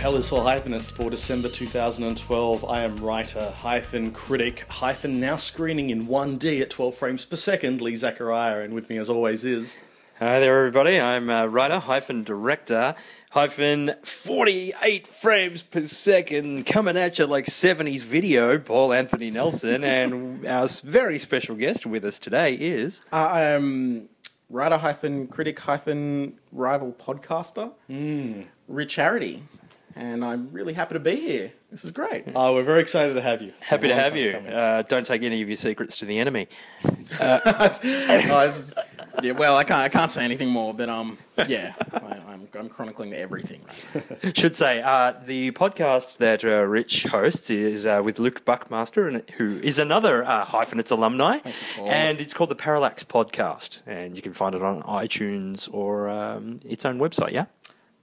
Hell is for Hyphenates for December 2012. I am writer, hyphen, critic, hyphen, now screening in 1D at 12 frames per second, Lee Zachariah, and with me as always is. Hi there, everybody. I'm a writer, hyphen director, hyphen 48 frames per second, coming at you like 70s video, Paul Anthony Nelson. and our very special guest with us today is. Uh, I am writer hyphen critic hyphen rival podcaster, hmm. Rich Haridy, and I'm really happy to be here. This is great. Uh, we're very excited to have you. It's Happy to have you. Uh, don't take any of your secrets to the enemy. Oh, is- yeah, well, I can't I can't say anything more, but um, yeah, I, I'm I'm chronicling everything. Right Should say uh, the podcast that uh, Rich hosts is uh, with Luke Buckmaster, and who is another uh, hyphenates alumni, and it's called the Parallax Podcast, and you can find it on iTunes or um, its own website. Yeah,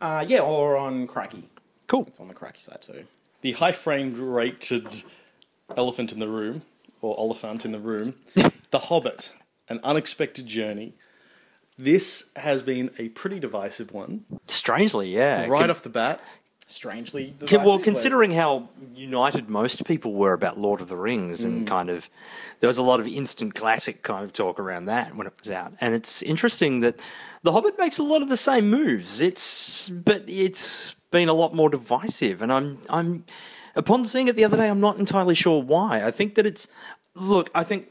uh, yeah, or on Crikey. Cool. It's on the Crikey side too. The high frame rated elephant in the room, or Oliphant in the room, The Hobbit, An Unexpected Journey. This has been a pretty divisive one. Strangely, yeah. Right Con- off the bat, Strangely, divisive, well, considering how united most people were about Lord of the Rings, and mm. kind of there was a lot of instant classic kind of talk around that when it was out, and it's interesting that The Hobbit makes a lot of the same moves. It's but it's been a lot more divisive, and I'm I'm upon seeing it the other day, I'm not entirely sure why. I think that it's look, I think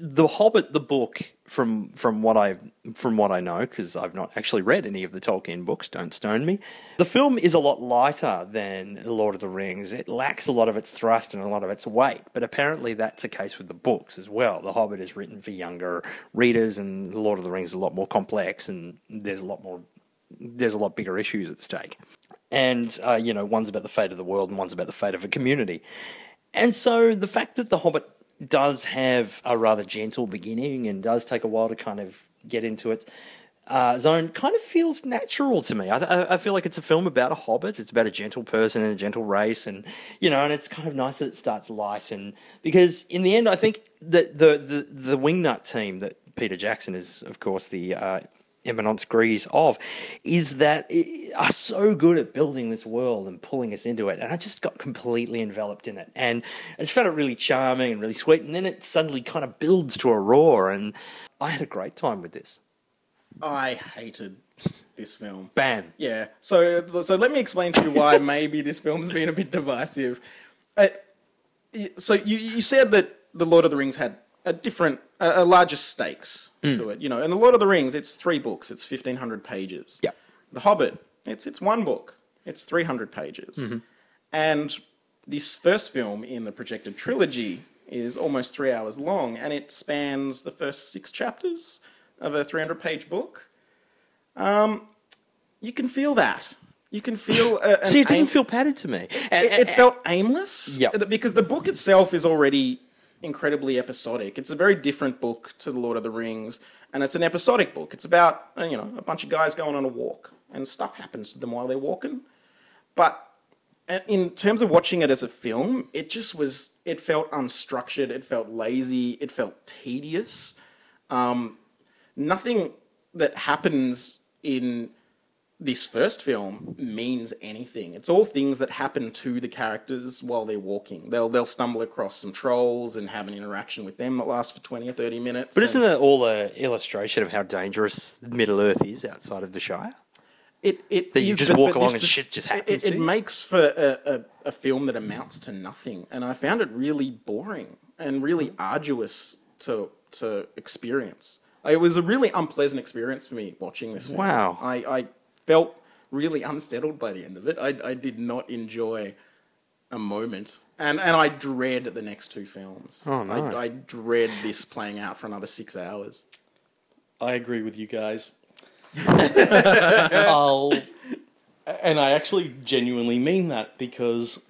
the Hobbit, the book, from from what I from what I know, because I've not actually read any of the Tolkien books. Don't stone me. The film is a lot lighter than Lord of the Rings. It lacks a lot of its thrust and a lot of its weight. But apparently, that's a case with the books as well. The Hobbit is written for younger readers, and Lord of the Rings is a lot more complex, and there's a lot more there's a lot bigger issues at stake. And, uh, you know, one's about the fate of the world and one's about the fate of a community. And so the fact that The Hobbit does have a rather gentle beginning and does take a while to kind of get into its uh, zone kind of feels natural to me. I, I, I feel like it's a film about a hobbit. It's about a gentle person and a gentle race, and you know, and it's kind of nice that it starts light. And because in the end, I think that the the the wingnut team that Peter Jackson is, of course, the uh, eminence grise of, is that are so good at building this world and pulling us into it. And I just got completely enveloped in it, and I just found it really charming and really sweet. And then it suddenly kind of builds to a roar, and I had a great time with this. I hated this film. Bam. Yeah. So so let me explain to you why maybe this film's been a bit divisive. Uh, so you you said that the Lord of the Rings had a different a, a larger stakes to it, you know. And the Lord of the Rings, it's three books, it's fifteen hundred pages. Yeah. The Hobbit, it's it's one book, it's three hundred pages, and this first film in the projected trilogy is almost three hours long, and it spans the first six chapters of a three hundred page book Um, you can feel that. You can feel. A, See, it didn't aim- feel padded to me. And, It, it felt aimless. Yep. Because the book itself is already incredibly episodic. It's a very different book to the Lord of the Rings, and it's an episodic book. It's about uh, you know a bunch of guys going on a walk, and stuff happens to them while they're walking. But uh, in terms of watching it as a film, it just was. It felt unstructured. It felt lazy. It felt tedious. Um, nothing that happens in this first film means anything. It's all things that happen to the characters while they're walking. They'll they'll stumble across some trolls and have an interaction with them that lasts for twenty or thirty minutes. But isn't it all an illustration of how dangerous Middle Earth is outside of the Shire? it, it that you is, just but- walk but along and shit just happens It, it makes for a, a, a film that amounts to nothing, and I found it really boring and really Mm. arduous to to experience. It was a really unpleasant experience for me watching this. Film. Wow. I, I felt really unsettled by the end of it. I, I did not enjoy a moment, and and I dread the next two films. Oh, no. I, I dread this playing out for another six hours. I agree with you guys. I'll, and I actually genuinely mean that because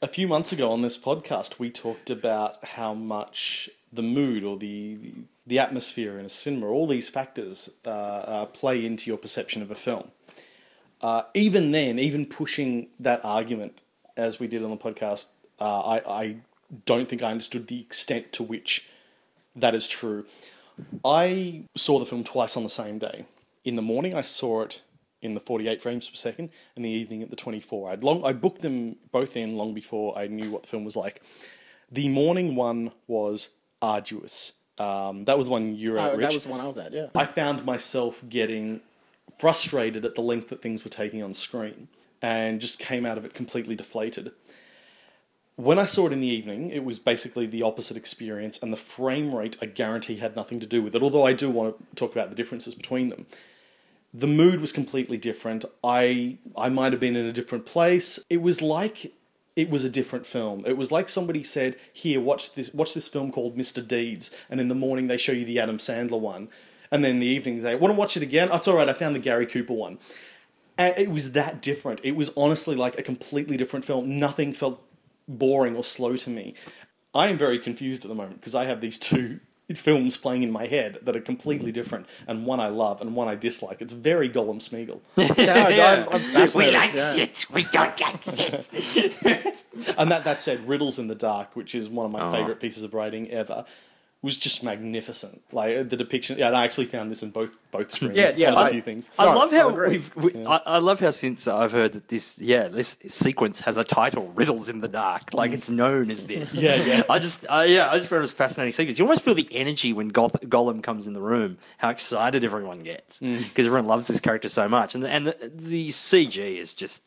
a few months ago on this podcast we talked about how much the mood or the the, the atmosphere in a cinema, all these factors uh, uh, play into your perception of a film. Uh, even then, even pushing that argument as we did on the podcast, uh, I, I don't think I understood the extent to which that is true. I saw the film twice on the same day. In the morning, I saw it in the 48 frames per second, and the evening at the 24. I'd long I booked them both in long before I knew what the film was like. The morning one was arduous. Um, that was the one you were at, Oh, Rich. that was the one I was at. Yeah. I found myself getting frustrated at the length that things were taking on screen and just came out of it completely deflated. When I saw it in the evening, it was basically the opposite experience, and the frame rate, I guarantee, had nothing to do with it, although I do want to talk about the differences between them. The mood was completely different. I I might have been in a different place. It was like it was a different film. It was like somebody said, "Here, watch this watch this film called Mr. Deeds," and in the morning they show you the Adam Sandler one, and then in the evening they want to watch it again. Oh, it's all right. I found the Gary Cooper one. And it was that different. It was honestly like a completely different film. Nothing felt boring or slow to me. I am very confused at the moment because I have these two films playing in my head that are completely different, and one I love and one I dislike. It's very Gollum Smeagol. Yeah, Yeah. I'm, I'm We like yeah. shit. We don't like shit. and that, that said, Riddles in the Dark, which is one of my Oh. favourite pieces of writing ever, was just magnificent. Like the depiction, yeah, and I actually found this in both both screens. Yeah, It's yeah, one of I- few things. I No, love how agree. we've. We, I, I love how since I've heard that this, yeah, this sequence has a title, "Riddles in the Dark," like it's known as this. Yeah, yeah. I just, uh, yeah, I just found it was a fascinating sequence. You almost feel the energy when Goth- Gollum comes in the room, how excited everyone gets because everyone loves this character so much, and the, and the, the CG is just.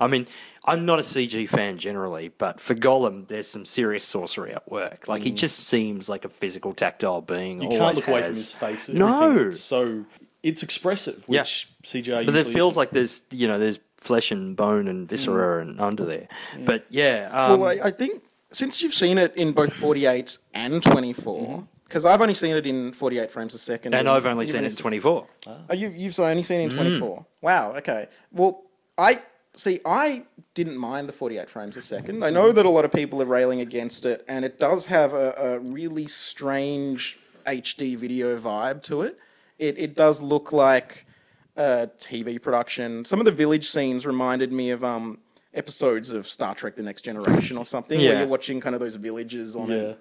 I mean, I'm not a CG fan generally, but for Gollum, there's some serious sorcery at work. Like he mm. just seems like a physical, tactile being. You can't always look away from his face. No. It's so it's expressive, Yeah. which CGI. But it usually feels isn't. like there's you know there's flesh and bone and viscera mm. and under there. Mm. But yeah, um, Well, I, I think since you've seen it in both 48 and 24, mm-hmm. because I've only seen it in 48 frames a second, and I've only you've seen it in 24. Ah. Oh, you, you've only seen it in 24. Wow. Okay. Well, I see. I didn't mind the 48 frames a second. I know that a lot of people are railing against it, and it does have a, a really strange HD video vibe to it. It it does look like a TV production. Some of the village scenes reminded me of um episodes of Star Trek: The Next Generation or something, Yeah. where you're watching kind of those villages on Yeah. a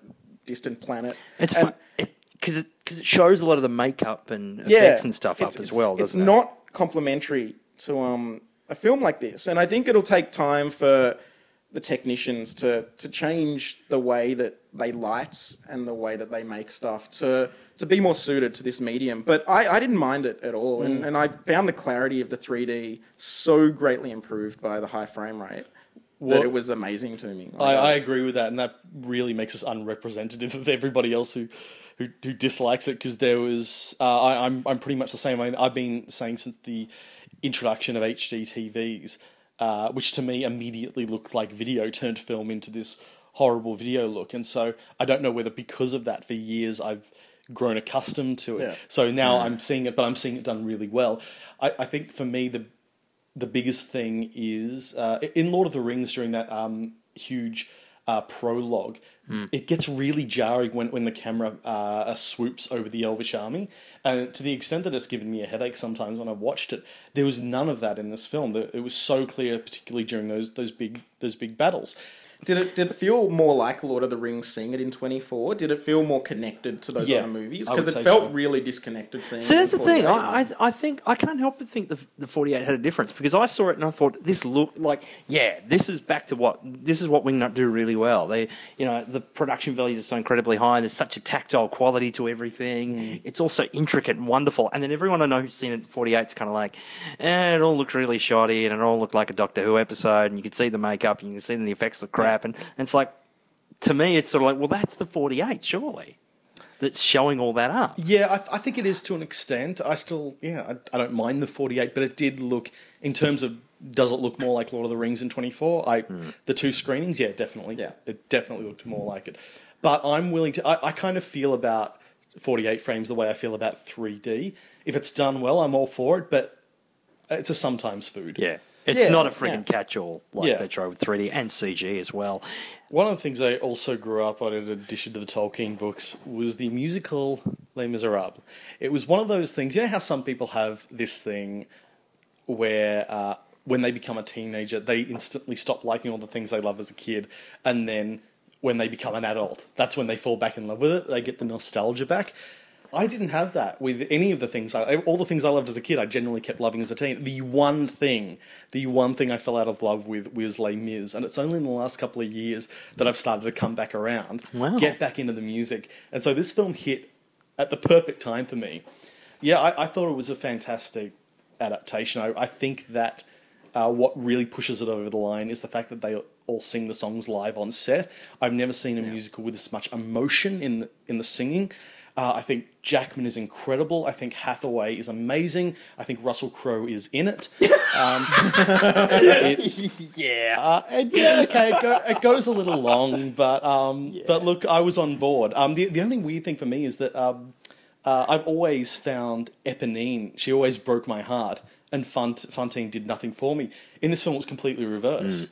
distant planet. It's And- fun because it, cause it shows a lot of the makeup and effects and stuff up as well. It's Doesn't it? It's not complementary to um, a film like this, and I think it'll take time for the technicians to to change the way that they light and the way that they make stuff to to be more suited to this medium. But I, I didn't mind it at all, Mm. and, and I found the clarity of the 3D so greatly improved by the high frame rate that it was amazing to me. I, I agree with that, and that really makes us unrepresentative of everybody else who who, who dislikes it. Because there was, uh, I, I'm I'm pretty much the same. I I've been saying since the introduction of HD TVs, uh, which to me immediately looked like video turned film into this horrible video look, and so I don't know whether because of that for years I've grown accustomed to it. Yeah. So now I'm seeing it, but I'm seeing it done really well. I, I think for me the the biggest thing is uh, in Lord of the Rings during that um, huge uh, prologue, it gets really jarring when, when the camera uh, swoops over the Elvish army. And to the extent that it's given me a headache sometimes when I've watched it, there was none of that in this film. It was so clear, particularly during those those big those big battles. Did it did it feel more like Lord of the Rings seeing it in 24? Did it feel more connected to those Yeah, other movies? Because it felt so. really disconnected seeing So that's the thing. I, I I think I can't help but think the the 48 had a difference because I saw it and I thought this looked like yeah this is back to what this is what Wingnut do really well. They you know the production values are so incredibly high. And there's such a tactile quality to everything. It's also intricate and wonderful. And then everyone I know who's seen it at 48 is kind of like eh, it all looked really shoddy and it all looked like a Doctor Who episode and you could see the makeup and you can see the effects look crap and, and it's like to me it's sort of like well that's the 48 surely that's showing all that up. Yeah, I, th- I think it is to an extent. I still, yeah, I, I don't mind the 48, but it did look, in terms of does it look more like Lord of the Rings in 24? I hmm. The two screenings, yeah, definitely. Yeah. It definitely looked more like it. But I'm willing to, I, I kind of feel about 48 frames the way I feel about 3D. If it's done well, I'm all for it, but it's a sometimes food. Yeah. It's Yeah, not a friggin' yeah. catch-all like Yeah. they tried with 3D and CG as well. One of the things I also grew up on, in addition to the Tolkien books, was the musical Les Miserables. It was one of those things. You know how some people have this thing where uh, when they become a teenager, they instantly stop liking all the things they love as a kid, and then when they become an adult, that's when they fall back in love with it. They get the nostalgia back. I didn't have that with any of the things. I, all the things I loved as a kid, I generally kept loving as a teen. The one thing, the one thing I fell out of love with was Les Mis, and it's only in the last couple of years that I've started to come back around, Wow. get back into the music, and so this film hit at the perfect time for me. Yeah, I, I thought it was a fantastic adaptation. I, I think that uh, what really pushes it over the line is the fact that they all sing the songs live on set. I've never seen a musical with this much emotion in the, in the singing. Uh, I think Jackman is incredible. I think Hathaway is amazing. I think Russell Crowe is in it. Um, it's Yeah. uh, and yeah, okay, it, go, it goes a little long, but um, but look, I was on board. Um, the the only weird thing for me is that um, uh, I've always found Eponine. She always broke my heart, and Fantine did nothing for me. In this film, it was completely reversed.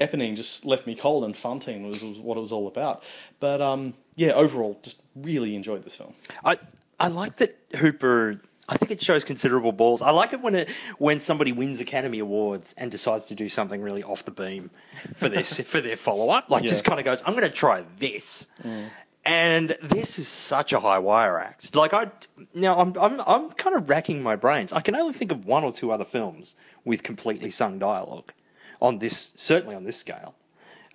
Eponine just left me cold, and Fantine was, was what it was all about. But um, yeah, overall, just really enjoyed this film. I I like that Hooper. I think it shows considerable balls. I like it when it when somebody wins Academy Awards and decides to do something really off the beam for this for their follow up. Like Yeah. just kind of goes, I'm going to try this. And this is such a high wire act. Like I now, I'm I'm I'm kind of racking my brains. I can only think of one or two other films with completely sung dialogue on this, certainly on this scale.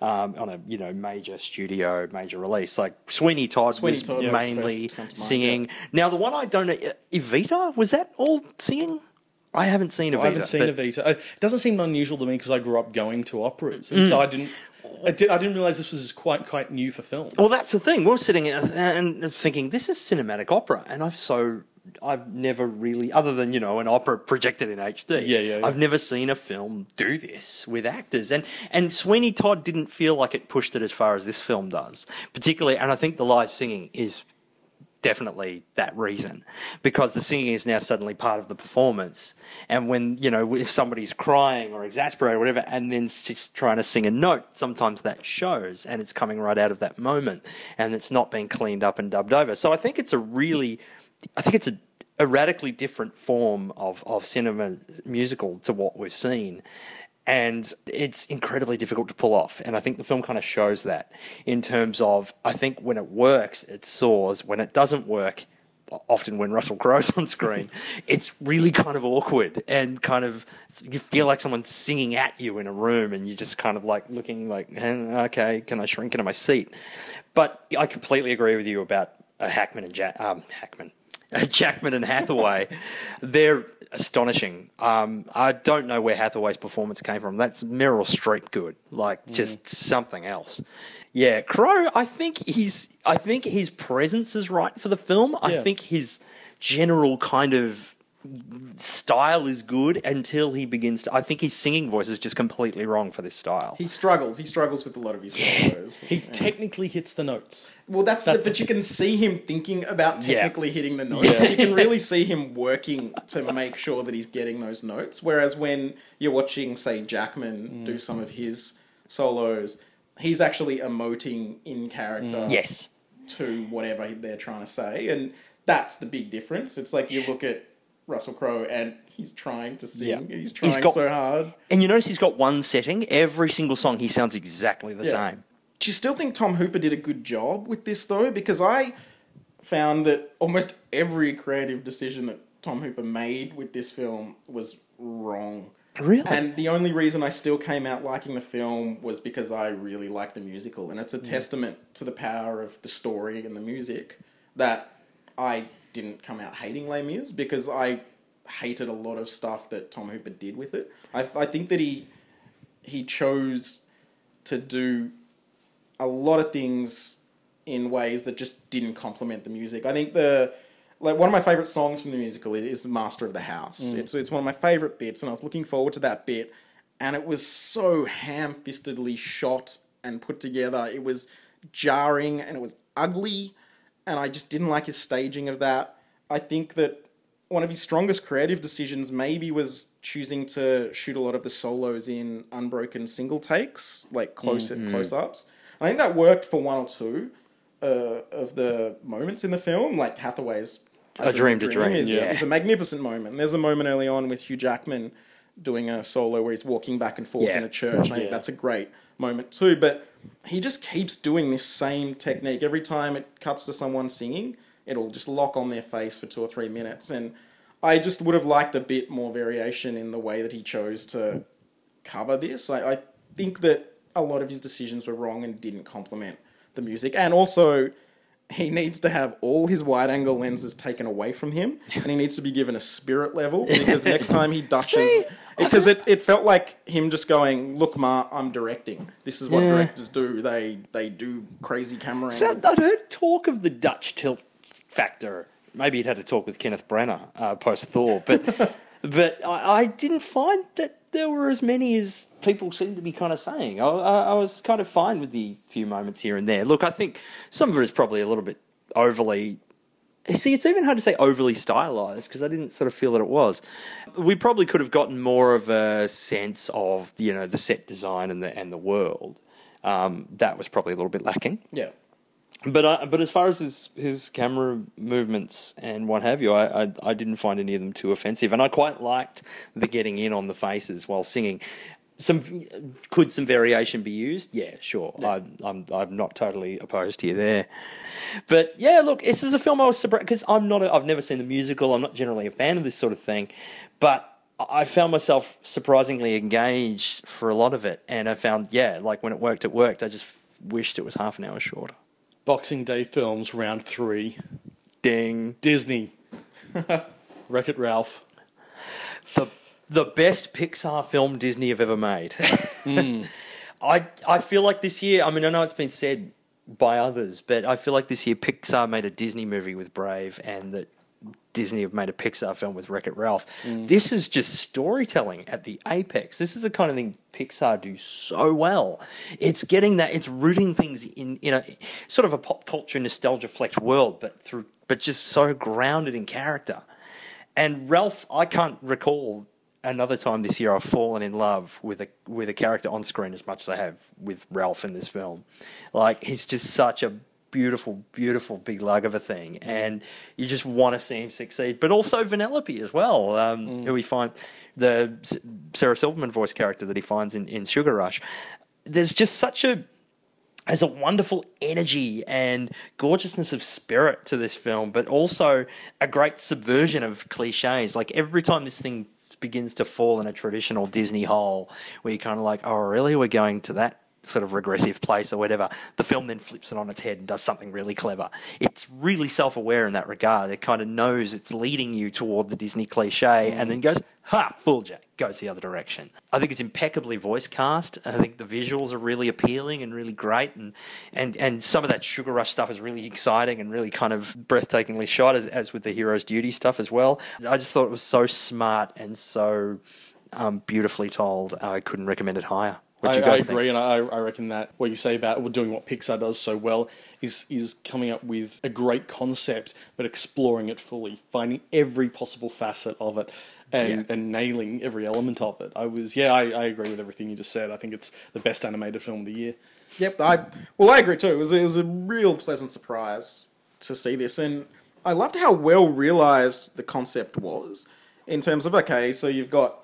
Um, on a you know major studio major release like Sweeney Todd Sweeney was Todd was mainly first to come mind, singing. Now the one I don't know, Evita was that all singing? I haven't seen Evita. I haven't seen Evita. It doesn't seem unusual to me because I grew up going to operas, and so I didn't. I, did, I didn't realize this was quite quite new for film. Well, that's the thing. We're sitting and thinking this is cinematic opera, and I've so I've never really, other than you know an opera projected in HD. Yeah, yeah, yeah. I've never seen a film do this with actors, and and Sweeney Todd didn't feel like it pushed it as far as this film does, particularly. And I think the live singing is definitely that reason because the singing is now suddenly part of the performance and when you know if somebody's crying or exasperated or whatever and then s- just trying to sing a note sometimes that shows and it's coming right out of that moment and it's not being cleaned up and dubbed over so i think it's a really i think it's a, a radically different form of, of cinema musical to what we've seen and it's incredibly difficult to pull off. And I think the film kind of shows that in terms of I think when it works, it soars. When it doesn't work, often when Russell Crowe's on screen, it's really kind of awkward and kind of you feel like someone's singing at you in a room, and you're just kind of like looking like, "Eh, okay, can I shrink into my seat? But I completely agree with you about uh, Hackman and Jack, um, Hackman. Jackman and Hathaway, they're astonishing. Um, I don't know where Hathaway's performance came from. That's Meryl Streep good, like just something else. Yeah, Crowe. I think he's. I think his presence is right for the film. I think his general kind of style is good until he begins to. I think his singing voice is just completely wrong for this style. He struggles. He struggles with a lot of his solos. He technically hits the notes. Well, that's, That's the, but you can see him thinking about Yeah. technically hitting the notes. Yeah. You can really see him working to make sure that he's getting those notes. Whereas when you're watching, say, Jackman do mm. some of his solos, he's actually emoting in character mm. Yes. to whatever they're trying to say, and that's the big difference. It's like you look at Russell Crowe and he's trying to sing. Yeah. He's trying He's got- so hard. And you notice he's got one setting. Every single song, he sounds exactly the Yeah. same. Do you still think Tom Hooper did a good job with this though? Because I found that almost every creative decision that Tom Hooper made with this film was wrong. Really? And the only reason I still came out liking the film was because I really liked the musical. And it's a mm. testament to the power of the story and the music that I didn't come out hating Les Mis because I hated a lot of stuff that Tom Hooper did with it. I, I think that he he chose to do a lot of things in ways that just didn't complement the music. I think the like one of my favorite songs from the musical is, "Master of the House." Mm. It's it's one of my favorite bits, and I was looking forward to that bit. And it was so ham-fistedly shot and put together. It was jarring and it was ugly, and I just didn't like his staging of that. I think that one of his strongest creative decisions maybe was choosing to shoot a lot of the solos in unbroken single takes, like close close ups. I think that worked for one or two uh, of the moments in the film, like Hathaway's A Dream to Dream, is, yeah. is a magnificent moment. There's a moment early on with Hugh Jackman doing a solo where he's walking back and forth Yeah. in a church. I think that's a great moment too. But he just keeps doing this same technique every time it cuts to someone singing. it'll just lock on their face for two or three minutes. And I just would have liked a bit more variation in the way that he chose to cover this. I, I think that a lot of his decisions were wrong and didn't complement the music. And also, he needs to have all his wide angle lenses taken away from him and he needs to be given a spirit level because next time he dushes because it, it felt like him just going look ma i'm directing this is what Yeah. directors do they they do crazy camera So angles I'd heard talk of the Dutch tilt factor. Maybe he'd had a talk with Kenneth Branagh uh, post Thor, but but I, I didn't find that there were as many as people seem to be kind of saying. I, I, was kind of fine with the few moments here and there. Look, I think some of it is probably a little bit overly. See, it's even hard to say overly stylized because I didn't sort of feel that it was. We probably could have gotten more of a sense of you know the set design and the and the world. Um, that was probably a little bit lacking yeah but I, but as far as his his camera movements and what have you, I, I I didn't find any of them too offensive, and I quite liked the getting in on the faces while singing. Some could some variation be used? Yeah, sure. I, I'm I'm not totally opposed to you there, but yeah, look, this is a film I was surprised because I'm not. A, I've never seen the musical. I'm not generally a fan of this sort of thing, but. I found myself surprisingly engaged for a lot of it, and I found, yeah, like when it worked, it worked. I just wished it was half an hour shorter. Boxing Day films, round three. Ding. Disney. Wreck It Ralph. the the best Pixar film Disney have ever made. Hmm. I I feel like this year. I mean, I know it's been said by others, but I feel like this year Pixar made a Disney movie with Brave, and that Disney have made a Pixar film with Wreck It Ralph. Hmm. This is just storytelling at the apex. This is the kind of thing Pixar do so well. It's getting that. It's rooting things in in a sort of a pop culture nostalgia flecked world, but through but just so grounded in character. And Ralph, I can't recall another time this year I've fallen in love with a with a character on screen as much as I have with Ralph in this film. Like he's just such a beautiful, beautiful big lug of a thing, and you just want to see him succeed. But also Vanellope as well, um, who we find the Sarah Silverman voice character that he finds in, in Sugar Rush. There's just such a has a wonderful energy and gorgeousness of spirit to this film, but also a great subversion of cliches. Like every time this thing begins to fall in a traditional Disney hole, where you're kind of like, oh, really? We're going to that sort of regressive place or whatever. The film then flips it on its head and does something really clever. It's really self aware in that regard. It kind of knows it's leading you toward the Disney cliche and then goes, ha, fooled you, goes the other direction. I think it's impeccably voice cast. I think the visuals are really appealing and really great. And, and, and some of that Sugar Rush stuff is really exciting and really kind of breathtakingly shot, as, as with the Hero's Duty stuff as well. I just thought it was so smart and so um, beautifully told. I couldn't recommend it higher. What I, you I guys think? agree, and I, I reckon that what you say about doing what Pixar does so well is is coming up with a great concept, but exploring it fully, finding every possible facet of it, and, Yeah. and nailing every element of it. I was, yeah, I, I agree with everything you just said. I think it's the best animated film of the year. Yep, I well, I agree too. It was it was a real pleasant surprise to see this, and I loved how well realized the concept was in terms of okay, so you've got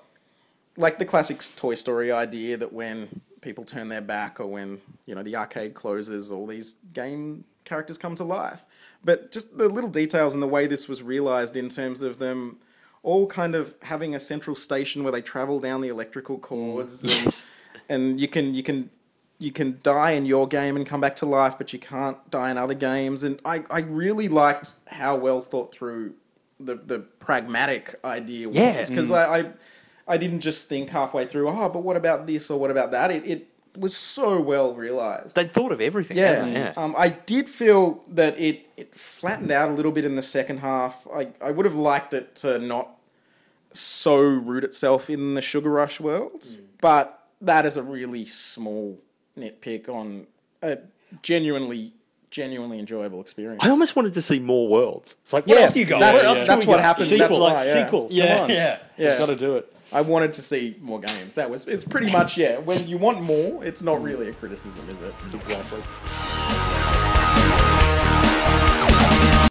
like the classic Toy Story idea that when people turn their back or when you know the arcade closes, all these game characters come to life. But just the little details and the way this was realized in terms of them all kind of having a central station where they travel down the electrical mm. cords. and- Yes. and you can you can you can die in your game and come back to life, but you can't die in other games. And I, I really liked how well thought through the the pragmatic idea was Yeah. because mm. I, I I didn't just think halfway through, oh, but what about this or what about that? It it was so well realized. They thought of everything. Yeah, they? yeah. Um, I did feel that it, it flattened out a little bit in the second half. I, I would have liked it to not so root itself in the Sugar Rush world, but that is a really small nitpick on a genuinely, genuinely enjoyable experience. I almost wanted to see more worlds. It's like, what Yeah, else you got? that's- What else yeah. that's what get? happened. Sequel, That's like yeah. sequel. Yeah, Come on. yeah. Yeah. got to do it. I wanted to see more games. That was it's pretty much yeah. When you want more, it's not really a criticism, is it? Exactly.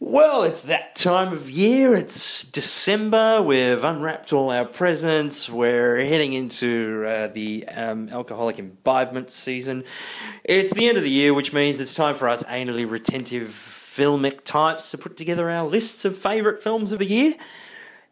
Well, it's that time of year. It's December. We've unwrapped all our presents. We're heading into uh, the um, alcoholic imbibement season. It's the end of the year, which means it's time for us anally retentive filmic types to put together our lists of favourite films of the year.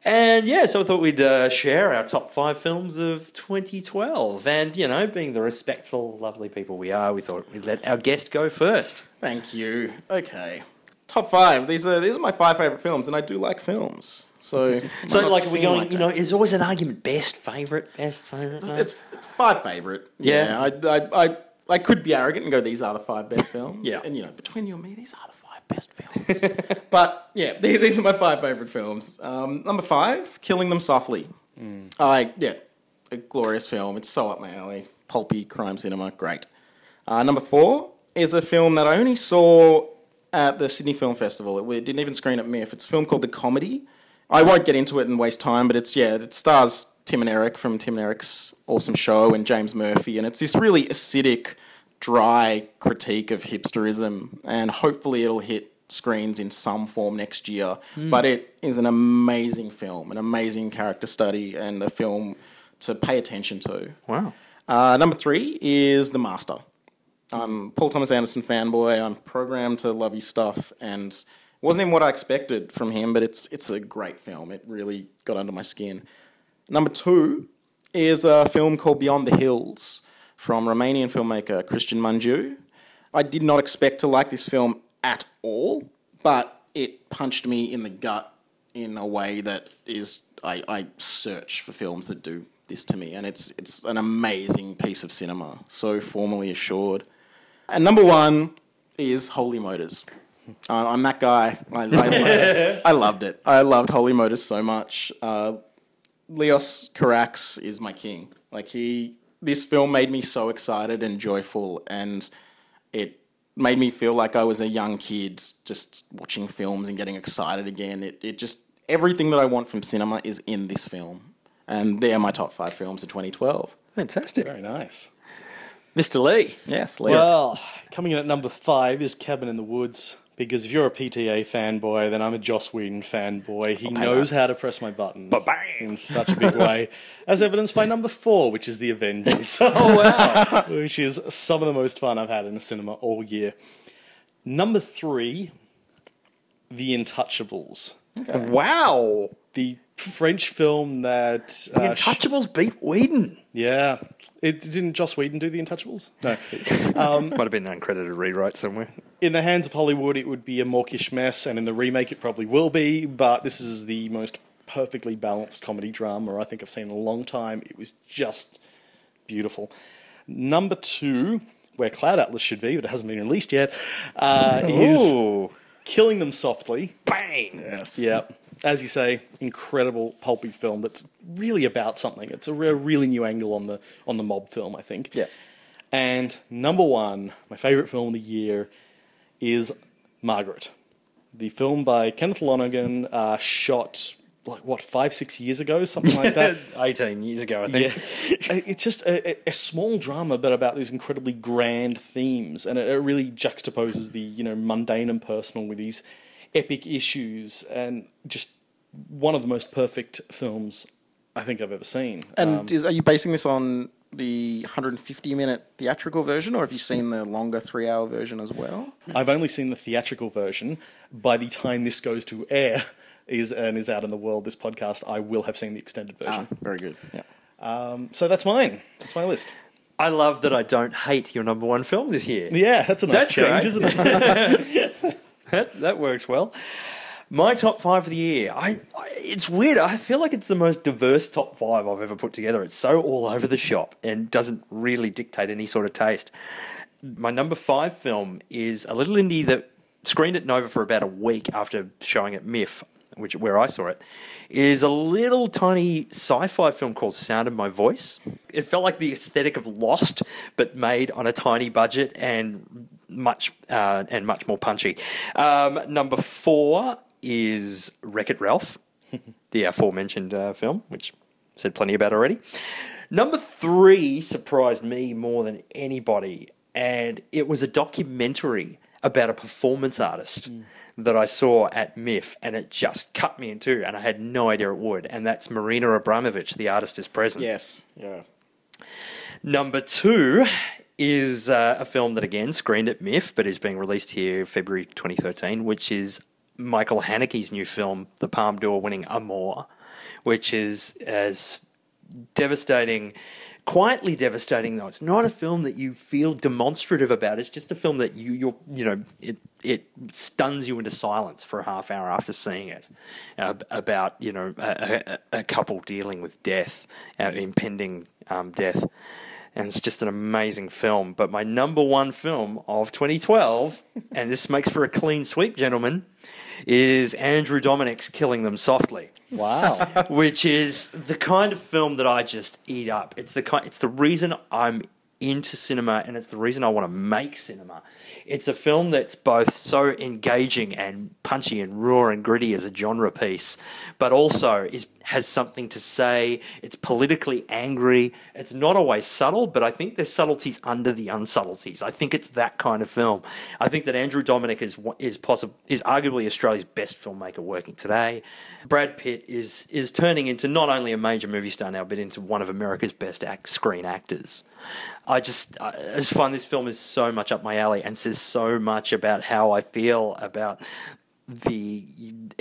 And yeah, so I thought we'd uh, share our top five films of 2012. And, you know, being the respectful, lovely people we are, we thought we'd let our guest go first. Thank you. Okay. Top five. These are these are my five favorite films, and I do like films. So, So, like, are we going, like you know, there's always an argument best favourite, best favourite. it's, it's five favorite. Yeah. I, I, I, I could be arrogant and go, these are the five best films. Yeah. And, you know, between you and me, these are the five best films. but, yeah, these, these are my five favorite films. Um, number five, Killing Them Softly. I, yeah, a glorious film. It's so up my alley. Pulpy crime cinema. Great. Uh, number four is a film that I only saw at the Sydney Film Festival. It, it didn't even screen at MIFF. It's a film called The Comedy. I won't get into it and waste time, but it's yeah, it stars Tim and Eric from Tim and Eric's awesome show and James Murphy, and it's this really acidic, dry critique of hipsterism, and hopefully it'll hit screens in some form next year. But it is an amazing film, an amazing character study, and a film to pay attention to. wow. Uh, number three is The Master. I'm Paul Thomas Anderson fanboy. I'm programmed to love his stuff, and it wasn't even what I expected from him. But it's it's a great film. It really got under my skin. Number two is a film called Beyond the Hills from Romanian filmmaker Cristian Mungiu. I did not expect to like this film at all, but it punched me in the gut in a way that is I, I search for films that do this to me, and it's it's an amazing piece of cinema, so formally assured. And number one is Holy Motors. Uh, I'm that guy. I, I, I loved it. I loved Holy Motors so much. Uh, Leos Carax is my king. Like he, this film made me so excited and joyful, and it made me feel like I was a young kid just watching films and getting excited again. It, it just everything that I want from cinema is in this film, and they're my top five films of 2012. Fantastic. Very nice. Mr. Lee. Yes, Leo. Well, coming in at number five is Cabin in the Woods. Because if you're a PTA fanboy, then I'm a Joss Whedon fanboy. He knows how to press my buttons in such a big way, as evidenced by number four, which is The Avengers, Oh, wow. which is some of the most fun I've had in a cinema all year. Number three, The Untouchables, wow. the French film that The uh, sh- Untouchables beat Whedon. yeah, it didn't Joss Whedon do The Untouchables? No. Might have been an uncredited rewrite somewhere. in the hands of Hollywood, it would be a mawkish mess, and in the remake, it probably will be. But this is the most perfectly balanced comedy drama I think I've seen in a long time. It was just beautiful. Number two, where Cloud Atlas should be, but it hasn't been released yet, uh, is Killing Them Softly. Bang. yes. Yeah, as you say, incredible pulpy film that's really about something. It's a re- really new angle on the on the mob film, I think. Yeah. And number one, my favorite film of the year, is Margaret, the film by Kenneth Lonergan, uh, shot like what five six years ago, something like that. 18 years ago, I think. Yeah, it's just a, a- a small drama, but about these incredibly grand themes, and it, it really juxtaposes the you know mundane and personal with these epic issues, and just one of the most perfect films I think I've ever seen. And Um, is, are you basing this on the 150 minute theatrical version, or have you seen the longer three hour version as well? I've only seen the theatrical version. By the time this goes to air is and is out in the world, this podcast, I will have seen the extended version. Ah, very good. Yeah. So that's mine. That's my list. I love that I don't hate your number one film this year. Yeah, that's a nice That's change, great. isn't it? That, that works well. My top five for the year. I, I it's weird. I feel like it's the most diverse top five I've ever put together. It's so all over the shop and doesn't really dictate any sort of taste. My number five film is a little indie that screened at Nova for about a week after showing at MIFF, which where I saw it. Is a little tiny sci-fi film called Sound of My Voice. It felt like the aesthetic of Lost, but made on a tiny budget and much uh, and much more punchy. Um, number four is Wreck It Ralph, the aforementioned uh, film, which said plenty about already. Number three surprised me more than anybody, and it was a documentary about a performance artist that I saw at MIFF, and it just cut me in two, and I had no idea it would. And that's Marina Abramovich, the artist is present. Yes. Yeah. Number two is uh, a film that again screened at MIFF, but is being released here February 2013, which is Michael Haneke's new film, the Palme d'Or winning Amour, which is as devastating, quietly devastating though. It's not a film that you feel demonstrative about. It's just a film that you you you know it it stuns you into silence for a half hour after seeing it uh, about you know a, a, a, couple dealing with death, uh, impending um, death. And it's just an amazing film. But my number one film of 2012, and this makes for a clean sweep, gentlemen, is Andrew Dominik's Killing Them Softly. Wow. which is the kind of film that I just eat up. It's the kind, it's the reason I'm into cinema and it's the reason I want to make cinema. It's a film that's both so engaging and punchy and raw and gritty as a genre piece, but also is has something to say. It's politically angry. It's not always subtle, but I think there's subtleties under the unsubtleties. I think it's that kind of film. I think that Andrew Dominik is is possible is arguably Australia's best filmmaker working today. Brad Pitt is is turning into not only a major movie star now, but into one of America's best act, screen actors. I just I just find this film is so much up my alley and says so much about how I feel about the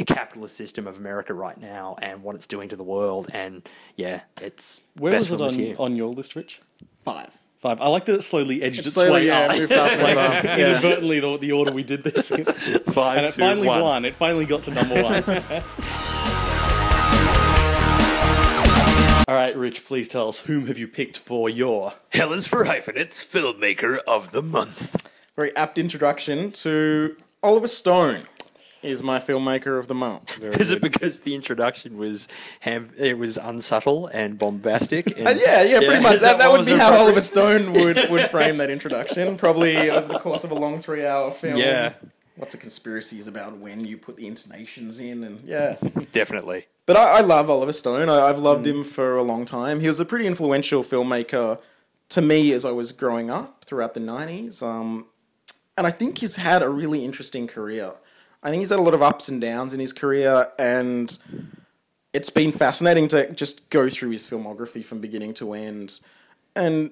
capitalist system of America right now and what it's doing to the world. And yeah, it's where best was it on, on your list, Rich? Five. Five. I like that it slowly edged its, slowly, way yeah, up. moved up, like, up, yeah. inadvertently, the, the order we did this in. Five, and it two, finally one. won. It finally got to number one. All right, Rich, please tell us whom have you picked for your Hell is for Hyphenates Filmmaker of the Month. Very apt introduction to Oliver Stone. Is my filmmaker of the month. Is it because the introduction was ham- it was unsubtle and bombastic? And, Uh, yeah, yeah, pretty much. is That, that what would be how appropriate? Oliver Stone would, would frame that introduction. Probably over the course of a long three hour film. Yeah. Lots of conspiracies about when you put the intonations in, and yeah. Definitely. But I, I love Oliver Stone. I, I've loved him for a long time. He was a pretty influential filmmaker to me as I was growing up throughout the 90s. Um, and I think he's had a really interesting career. I think he's had a lot of ups and downs in his career, and it's been fascinating to just go through his filmography from beginning to end and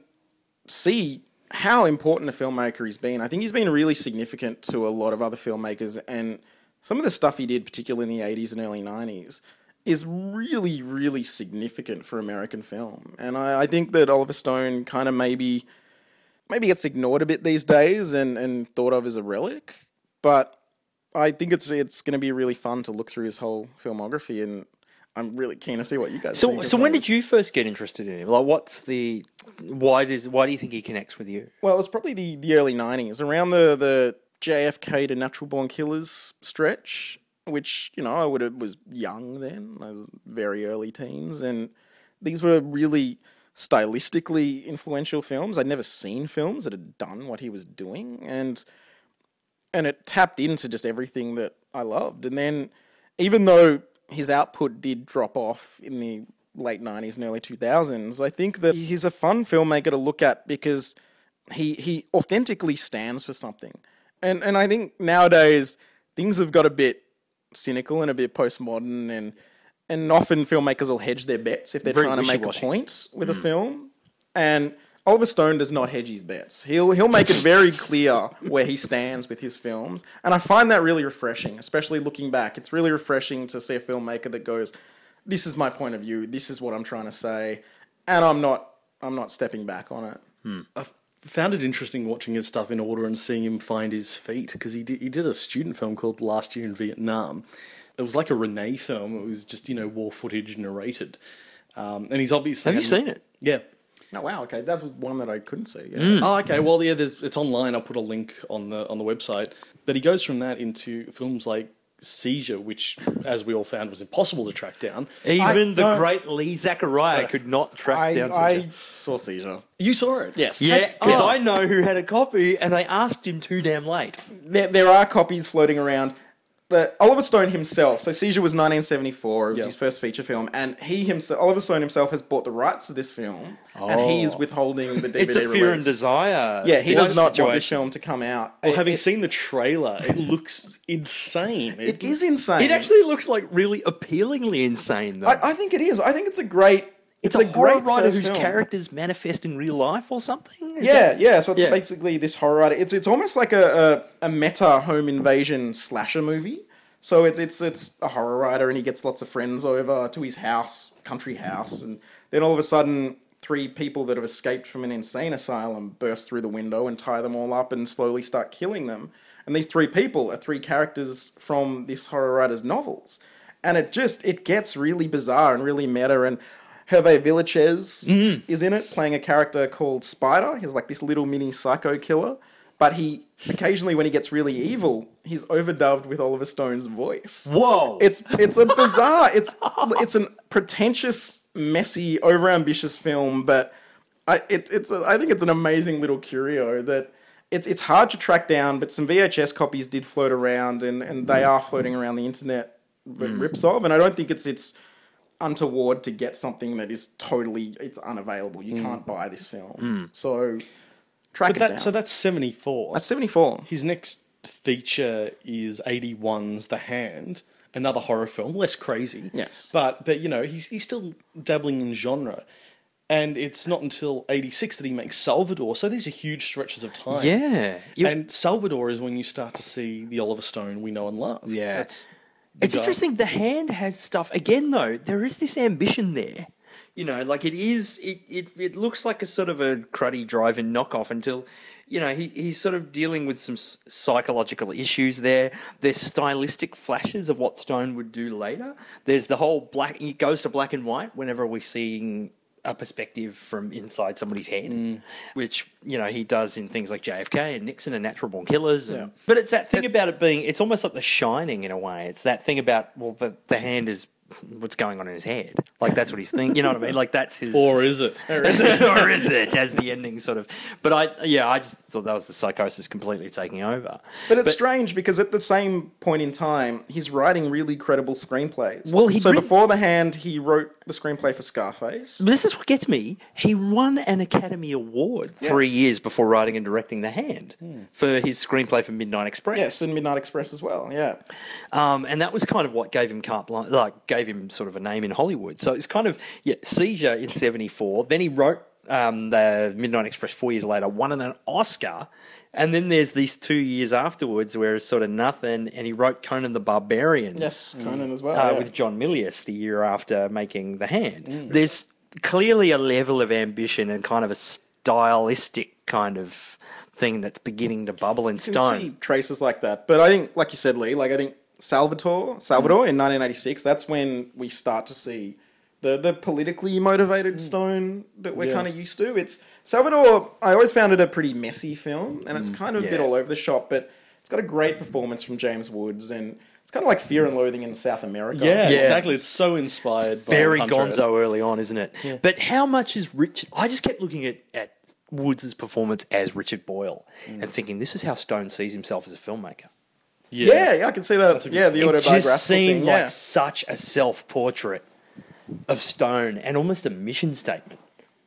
see how important a filmmaker he's been. I think he's been really significant to a lot of other filmmakers, and some of the stuff he did, particularly in the 80s and early 90s, is really, really significant for American film. And I, I think that Oliver Stone kind of maybe maybe gets ignored a bit these days and, and thought of as a relic. But I think it's it's going to be really fun to look through his whole filmography, and I'm really keen to see what you guys. So, think so when did you first get interested in him? Like, what's the why does why do you think he connects with you? Well, it was probably the, the early '90s, around the the JFK to Natural Born Killers stretch, which you know I would have was young then. I was very early teens, and these were really stylistically influential films. I'd never seen films that had done what he was doing, and and it tapped into just everything that I loved. And then, even though his output did drop off in the late '90s and early 2000s, I think that he's a fun filmmaker to look at because he he authentically stands for something. And and I think nowadays things have got a bit cynical and a bit postmodern and and often filmmakers will hedge their bets if they're Very trying to make a point with a mm. film. And Oliver Stone does not hedge his bets. He'll he'll make it very clear where he stands with his films, and I find that really refreshing, especially looking back. It's really refreshing to see a filmmaker that goes, "This is my point of view. This is what I'm trying to say," and I'm not I'm not stepping back on it. Hmm. I've found it interesting watching his stuff in order and seeing him find his feet because he did, he did a student film called Last Year in Vietnam. It was like a Resnais film. It was just you know war footage narrated, um, and he's obviously Have you seen it? Yeah. No, wow, okay, that was one that I couldn't see. Yeah. Oh, okay. Well, yeah, there's, it's online. I'll put a link on the on the website. But he goes from that into films like Seizure, which, as we all found, was impossible to track down. Even the don't- great Lee Zachariah could not track I, down. I Seizure. saw Seizure. You saw it, Yes. Yeah, because Oh. I know who had a copy, and I asked him too damn late. there, there are copies floating around. But Oliver Stone himself, so Seizure was 1974. It was Yeah. his first feature film, and he himself, Oliver Stone himself, has bought the rights to this film, and he is oh. withholding the DVD It's a fear and desire. Yeah, he does not want this film to come out. Well, It- having it- seen the trailer, it looks insane. it is insane. It actually looks like really appealingly insane, though. I, I think it is. I think it's a great It's, It's a, a horror great writer whose film. characters manifest in real life or something. Is yeah, that- yeah. So it's Yeah. basically this horror writer. It's it's almost like a, a, a meta home invasion slasher movie. So it's it's it's a horror writer, and he gets lots of friends over to his house, country house, and then all of a sudden, three people that have escaped from an insane asylum burst through the window and tie them all up and slowly start killing them. And these three people are three characters from this horror writer's novels, and it just it gets really bizarre and really meta and. Hervé Villechaize mm-hmm. is in it, playing a character called Spider. He's like this little mini psycho killer, but he occasionally, when he gets really evil, he's overdubbed with Oliver Stone's voice. Whoa! It's it's a bizarre, it's it's an pretentious, messy, overambitious film, but I it, it's a, I think it's an amazing little curio that. It's, it's hard to track down, but some VHS copies did float around, and, and they mm. are floating around the internet r- mm. rips of, and I don't think it's it's untoward to get something that is totally it's unavailable. You can't mm. buy this film. Mm. So track But it that, down. so that's 74. that's 74. His next feature is 81's The Hand, another horror film, less crazy. Yes. But but you know, he's he's still dabbling in genre. And it's not until 86 that he makes Salvador. So these are huge stretches of time. yeah. You- And Salvador is when you start to see the Oliver Stone we know and love. Yeah. That's It's interesting. The hand has stuff again, though. There is this ambition there. You know, like it is. It it, it looks like a sort of a cruddy drive-in knockoff until, you know, he he's sort of dealing with some psychological issues there. There's stylistic flashes of what Stone would do later. There's the whole black. He goes to black and white whenever we're seeing a perspective from inside somebody's head, mm. which you know he does in things like JFK and Nixon and Natural Born Killers. And, Yeah. But it's that thing about it being. It's almost like The Shining in a way. It's that thing about well, the the hand is what's going on in his head. Like that's what he's thinking. You know what I mean? Like that's his. Or is it? or is it as the ending sort of? But I yeah, I just thought that was the psychosis completely taking over. But it's strange because at the same point in time, he's writing really credible screenplays. Well, he'd so written- before The Hand, he wrote the screenplay for Scarface. This is what gets me. He won an Academy Award three years before writing and directing The Hand for his screenplay for Midnight Express. Yes, and Midnight Express as well. Yeah, Um, and that was kind of what gave him carte blanche, like gave him sort of a name in Hollywood. So it's kind of yeah, Seizure in '74. Then he wrote um, the Midnight Express four years later, won an Oscar, and then there's these two years afterwards where it's sort of nothing. And he wrote Conan the Barbarian, yes, Conan as well. uh, yeah. with John Milius the year after making The Hand. There's clearly a level of ambition and kind of a stylistic kind of thing that's beginning to bubble in You can stone. see traces like that. But I think, like you said, Lee, like I think Salvatore, Salvador Mm. in 1986, that's when we start to see the the politically motivated Mm. Stone that we're Yeah. kind of used to. It's Salvador. I always found it a pretty messy film, and Mm. it's kind of a bit yeah. all over the shop, but it's got a great performance from James Woods, and it's kind of like Fear and Loathing in South America. Yeah, Yeah. exactly. It's so inspired by very Hunter S. gonzo early on, isn't it? But how much is Richard? I just kept looking at, at Woods' performance as Richard Boyle Mm. and thinking this is how Stone sees himself as a filmmaker. Yeah, yeah, I can see that. Yeah, the It autobiographical just seemed thing. like yeah. such a self-portrait of Stone and almost a mission statement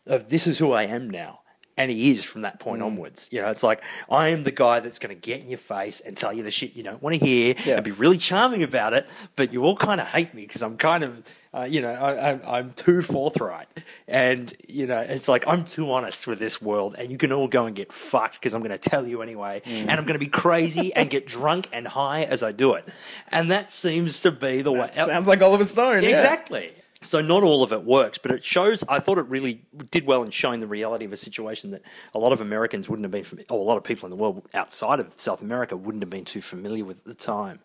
of this is who I am now. And he is from that Mm. point onwards. You know, it's like I am the guy that's going to get in your face and tell you the shit you don't want to hear Yeah. and be really charming about it. But you all kind of hate me because I'm kind of, uh, you know, I, I, I'm too forthright. And you know, it's like I'm too honest with this world, and you can all go and get fucked because I'm going to tell you anyway, Mm. and I'm going to be crazy and get drunk and high as I do it. And that seems to be the way. Sounds like Oliver Stone. yeah. So not all of it works, but it shows. I thought it really did well in showing the reality of a situation that a lot of Americans wouldn't have been, or a lot of people in the world outside of South America wouldn't have been too familiar with at the time.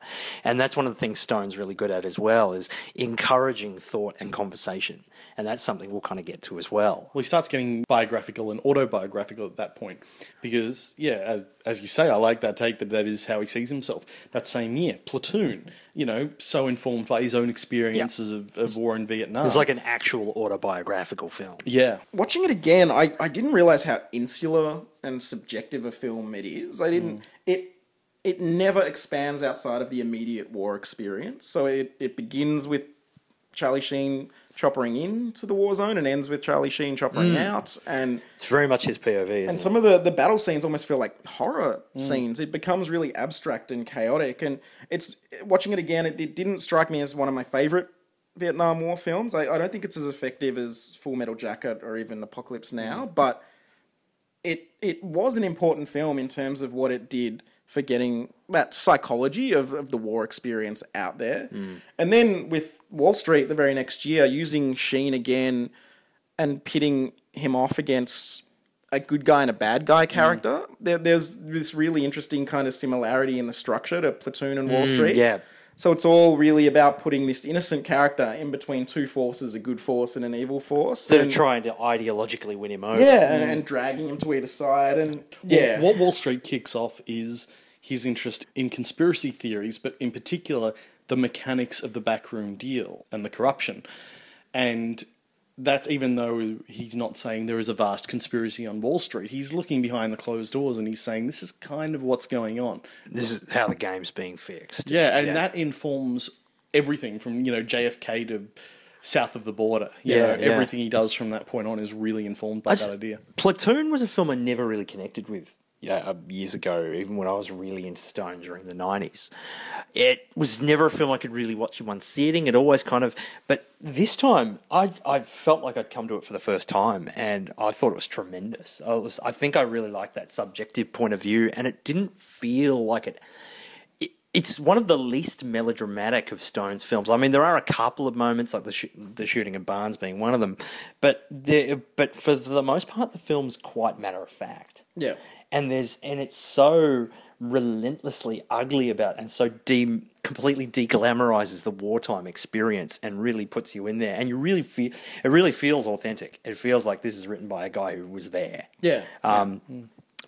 And that's one of the things Stone's really good at as well is encouraging thought and conversation, and that's something we'll kind of get to as well. Well, he starts getting biographical and autobiographical at that point because, yeah, as, as you say, I like that take that that is how he sees himself. That same year, Platoon, you know, so informed by his own experiences of, of war in Vietnam. It's like an actual autobiographical film. yeah, watching it again, I, I didn't realize how insular and subjective a film it is. I didn't mm. it it never expands outside of the immediate war experience. So it, it begins with Charlie Sheen choppering into the war zone and ends with Charlie Sheen choppering mm. out and It's very much his POV. And it? some of the, the battle scenes almost feel like horror mm. scenes. It becomes really abstract and chaotic. And it's watching it again. It, it didn't strike me as one of my favorite Vietnam War films. I, I don't think it's as effective as Full Metal Jacket or even Apocalypse Now, mm. but it it was an important film in terms of what it did for getting that psychology of, of the war experience out there. Hmm. And then with Wall Street the very next year, using Sheen again and pitting him off against a good guy and a bad guy hmm. character, there, there's this really interesting kind of similarity in the structure to Platoon and Wall hmm, Street. yeah. So it's all really about putting this innocent character in between two forces, a good force and an evil force. That are and- trying to ideologically win him over. yeah, and, mm. and dragging him to either side, and yeah, What Wall Street kicks off is his interest in conspiracy theories, but in particular, the mechanics of the backroom deal and the corruption. And that's even though he's not saying there is a vast conspiracy on Wall Street. He's looking behind the closed doors and he's saying this is kind of what's going on. This is how the game's being fixed. Yeah, and that informs everything from, you know, JFK to south of the border. You Yeah, know, yeah. everything he does from that point on is really informed by that idea. Platoon was a film I never really connected with yeah, uh, years ago, even when I was really into Stone during the 90s. It was never a film I could really watch in one sitting. It always kind of. But this time, I, I felt like I'd come to it for the first time, and I thought it was tremendous. I, was, I think I really liked that subjective point of view, and it didn't feel like it it- it's one of the least melodramatic of Stone's films. I mean, there are a couple of moments, like the sh- the shooting of Barnes being one of them, but but for the most part, the film's quite matter of fact. Yeah. And there's and it's so relentlessly ugly about and so completely de- completely deglamorizes the wartime experience and really puts you in there. And you really feel it really feels authentic. It feels like this is written by a guy who was there. Yeah, um,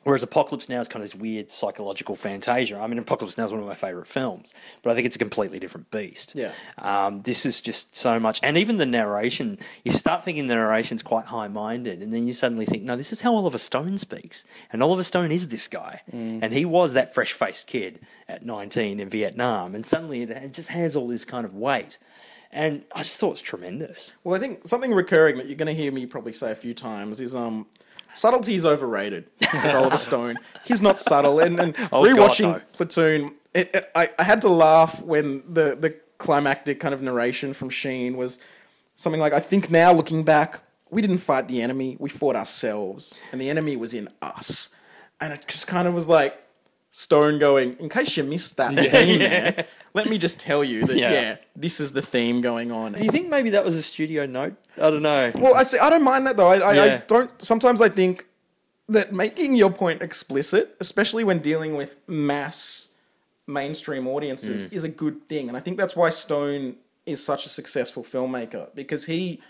Whereas Apocalypse Now is kind of this weird psychological fantasia. I mean, Apocalypse Now is one of my favorite films, but I think it's a completely different beast. Yeah. Um, this is just so much, and even the narration. You start thinking the narration's quite high-minded, and then you suddenly think, no, this is how Oliver Stone speaks, and Oliver Stone is this guy, and he was that fresh-faced kid at 19 in Vietnam, and suddenly it, it just has all this kind of weight, and I just thought it's tremendous. Well, I think something recurring that you're going to hear me probably say a few times is um, subtlety is overrated. with Oliver Stone, he's not subtle. And, and Oh, God, rewatching no. Platoon, it, it- I, I had to laugh when the the climactic kind of narration from Sheen was something like, "I think now, looking back, we didn't fight the enemy; we fought ourselves, and the enemy was in us." And it just kind of was like. Stone going, in case you missed that theme there, let me just tell you that, Yeah. yeah, this is the theme going on. Do you think maybe that was a studio note? I don't know. Well, I see. I don't mind that though. I, I, I Yeah. don't. Sometimes I think that making your point explicit, especially when dealing with mass mainstream audiences, Mm. is a good thing. And I think that's why Stone is such a successful filmmaker because he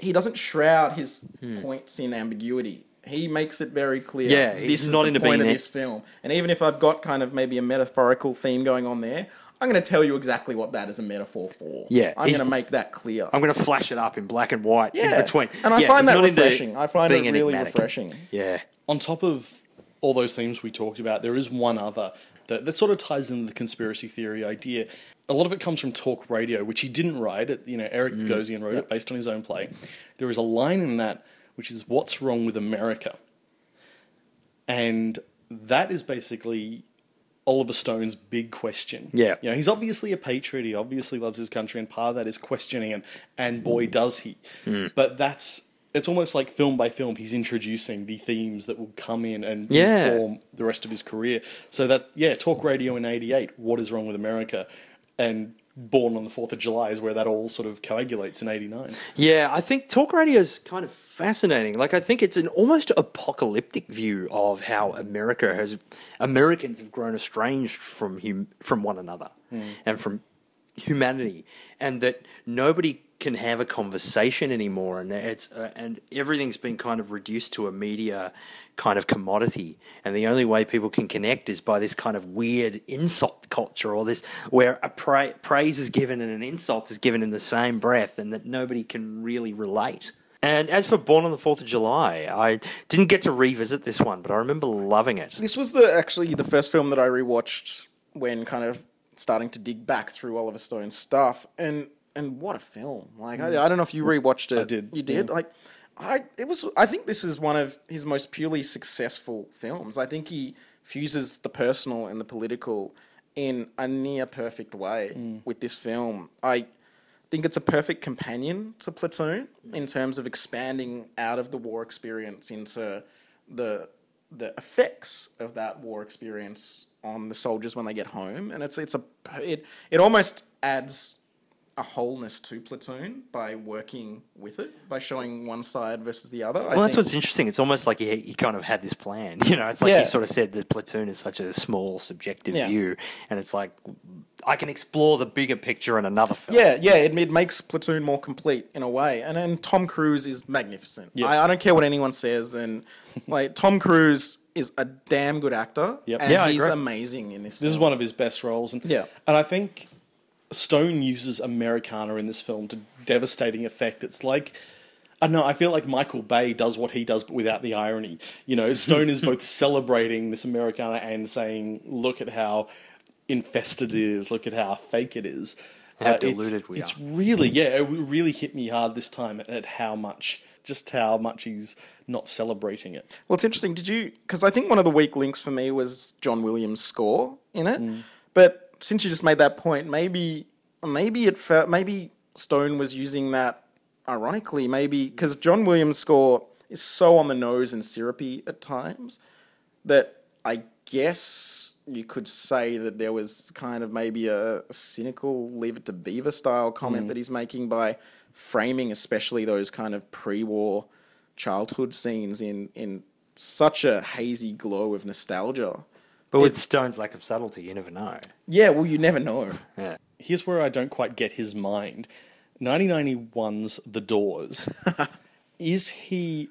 he doesn't shroud his points in ambiguity. He makes it very clear. Hmm. Yeah, this he's is not the into point being of it- this film. And even if I've got kind of maybe a metaphorical theme going on there, I'm going to tell you exactly what that is a metaphor for. Yeah, I'm going to make that clear. I'm going to flash it up in black and white Yeah. in between. And I Yeah, find that refreshing. I find it really enigmatic. refreshing. Yeah. on top of all those themes we talked about, there is one other that, that sort of ties into the conspiracy theory idea. A lot of it comes from talk radio, which he didn't write. It, you know, Eric mm. Bogosian wrote it based on his own play. There is a line in that which is "What's wrong with America?" and that is basically Oliver Stone's big question. Yeah. you know, he's obviously a patriot. He obviously loves his country, and part of that is questioning, and and boy does he. Hmm. But that's it's almost like film by film, he's introducing the themes that will come in and Yeah. inform the rest of his career. So that yeah, talk radio in '88. What is wrong with America? And Born on the Fourth of July is where that all sort of coagulates in '89. Yeah, I think talk radio is kind of fascinating. Like, I think it's an almost apocalyptic view of how America has Americans have grown estranged from hum, from one another hmm. and from humanity, and that nobody can have a conversation anymore, and it's uh, and everything's been kind of reduced to a media kind of commodity, and the only way people can connect is by this kind of weird insult culture, or this where a pra- praise is given and an insult is given in the same breath, and that nobody can really relate. And as for Born on the Fourth of July, I didn't get to revisit this one, but I remember loving it. This was the actually the first film that I rewatched when kind of starting to dig back through Oliver Stone's stuff, and and what a film! Like I, mm. I don't know if you rewatched it. I did, You did. Like I, it was. I think this is one of his most purely successful films. I think he fuses the personal and the political in a near perfect way mm. with this film. I. think it's a perfect companion to Platoon in terms of expanding out of the war experience into the the effects of that war experience on the soldiers when they get home, and it's it's a it it almost adds a wholeness to Platoon by working with it by showing one side versus the other. Well, that's what's interesting. It's almost like he, he kind of had this plan. You know, it's like Yeah. he sort of said that Platoon is such a small, subjective Yeah. view, and it's like I can explore the bigger picture in another film. Yeah, yeah, it, it makes Platoon more complete in a way. And then Tom Cruise is magnificent. Yeah. I, I don't care what anyone says, and like Tom Cruise is a damn good actor, Yep. and Yeah, he's amazing in this. This is one of his best roles, and Yeah. and I think Stone uses Americana in this film to devastating effect. It's like I don't know. I feel like Michael Bay does what he does, but without the irony. You know, Stone is both celebrating this Americana and saying, "Look at how infested it is. Look at how fake it is." How it's- deluded we it's really yeah. It really hit me hard this time at, at how much, just how much he's not celebrating it. Well, it's interesting. Did you? Because I think one of the weak links for me was John Williams' score in it. Mm. But since you just made that point, maybe maybe it felt maybe Stone was using that ironically. Maybe because John Williams' score is so on the nose and syrupy at times that I guess you could say that there was kind of maybe a, a cynical Leave It to Beaver style comment mm. that he's making by framing, especially those kind of pre-war childhood scenes in in such a hazy glow of nostalgia. But with Stone's lack of subtlety, you never know. Yeah, well, you never know. Yeah. here's where I don't quite get his mind. 1991's The Doors. is he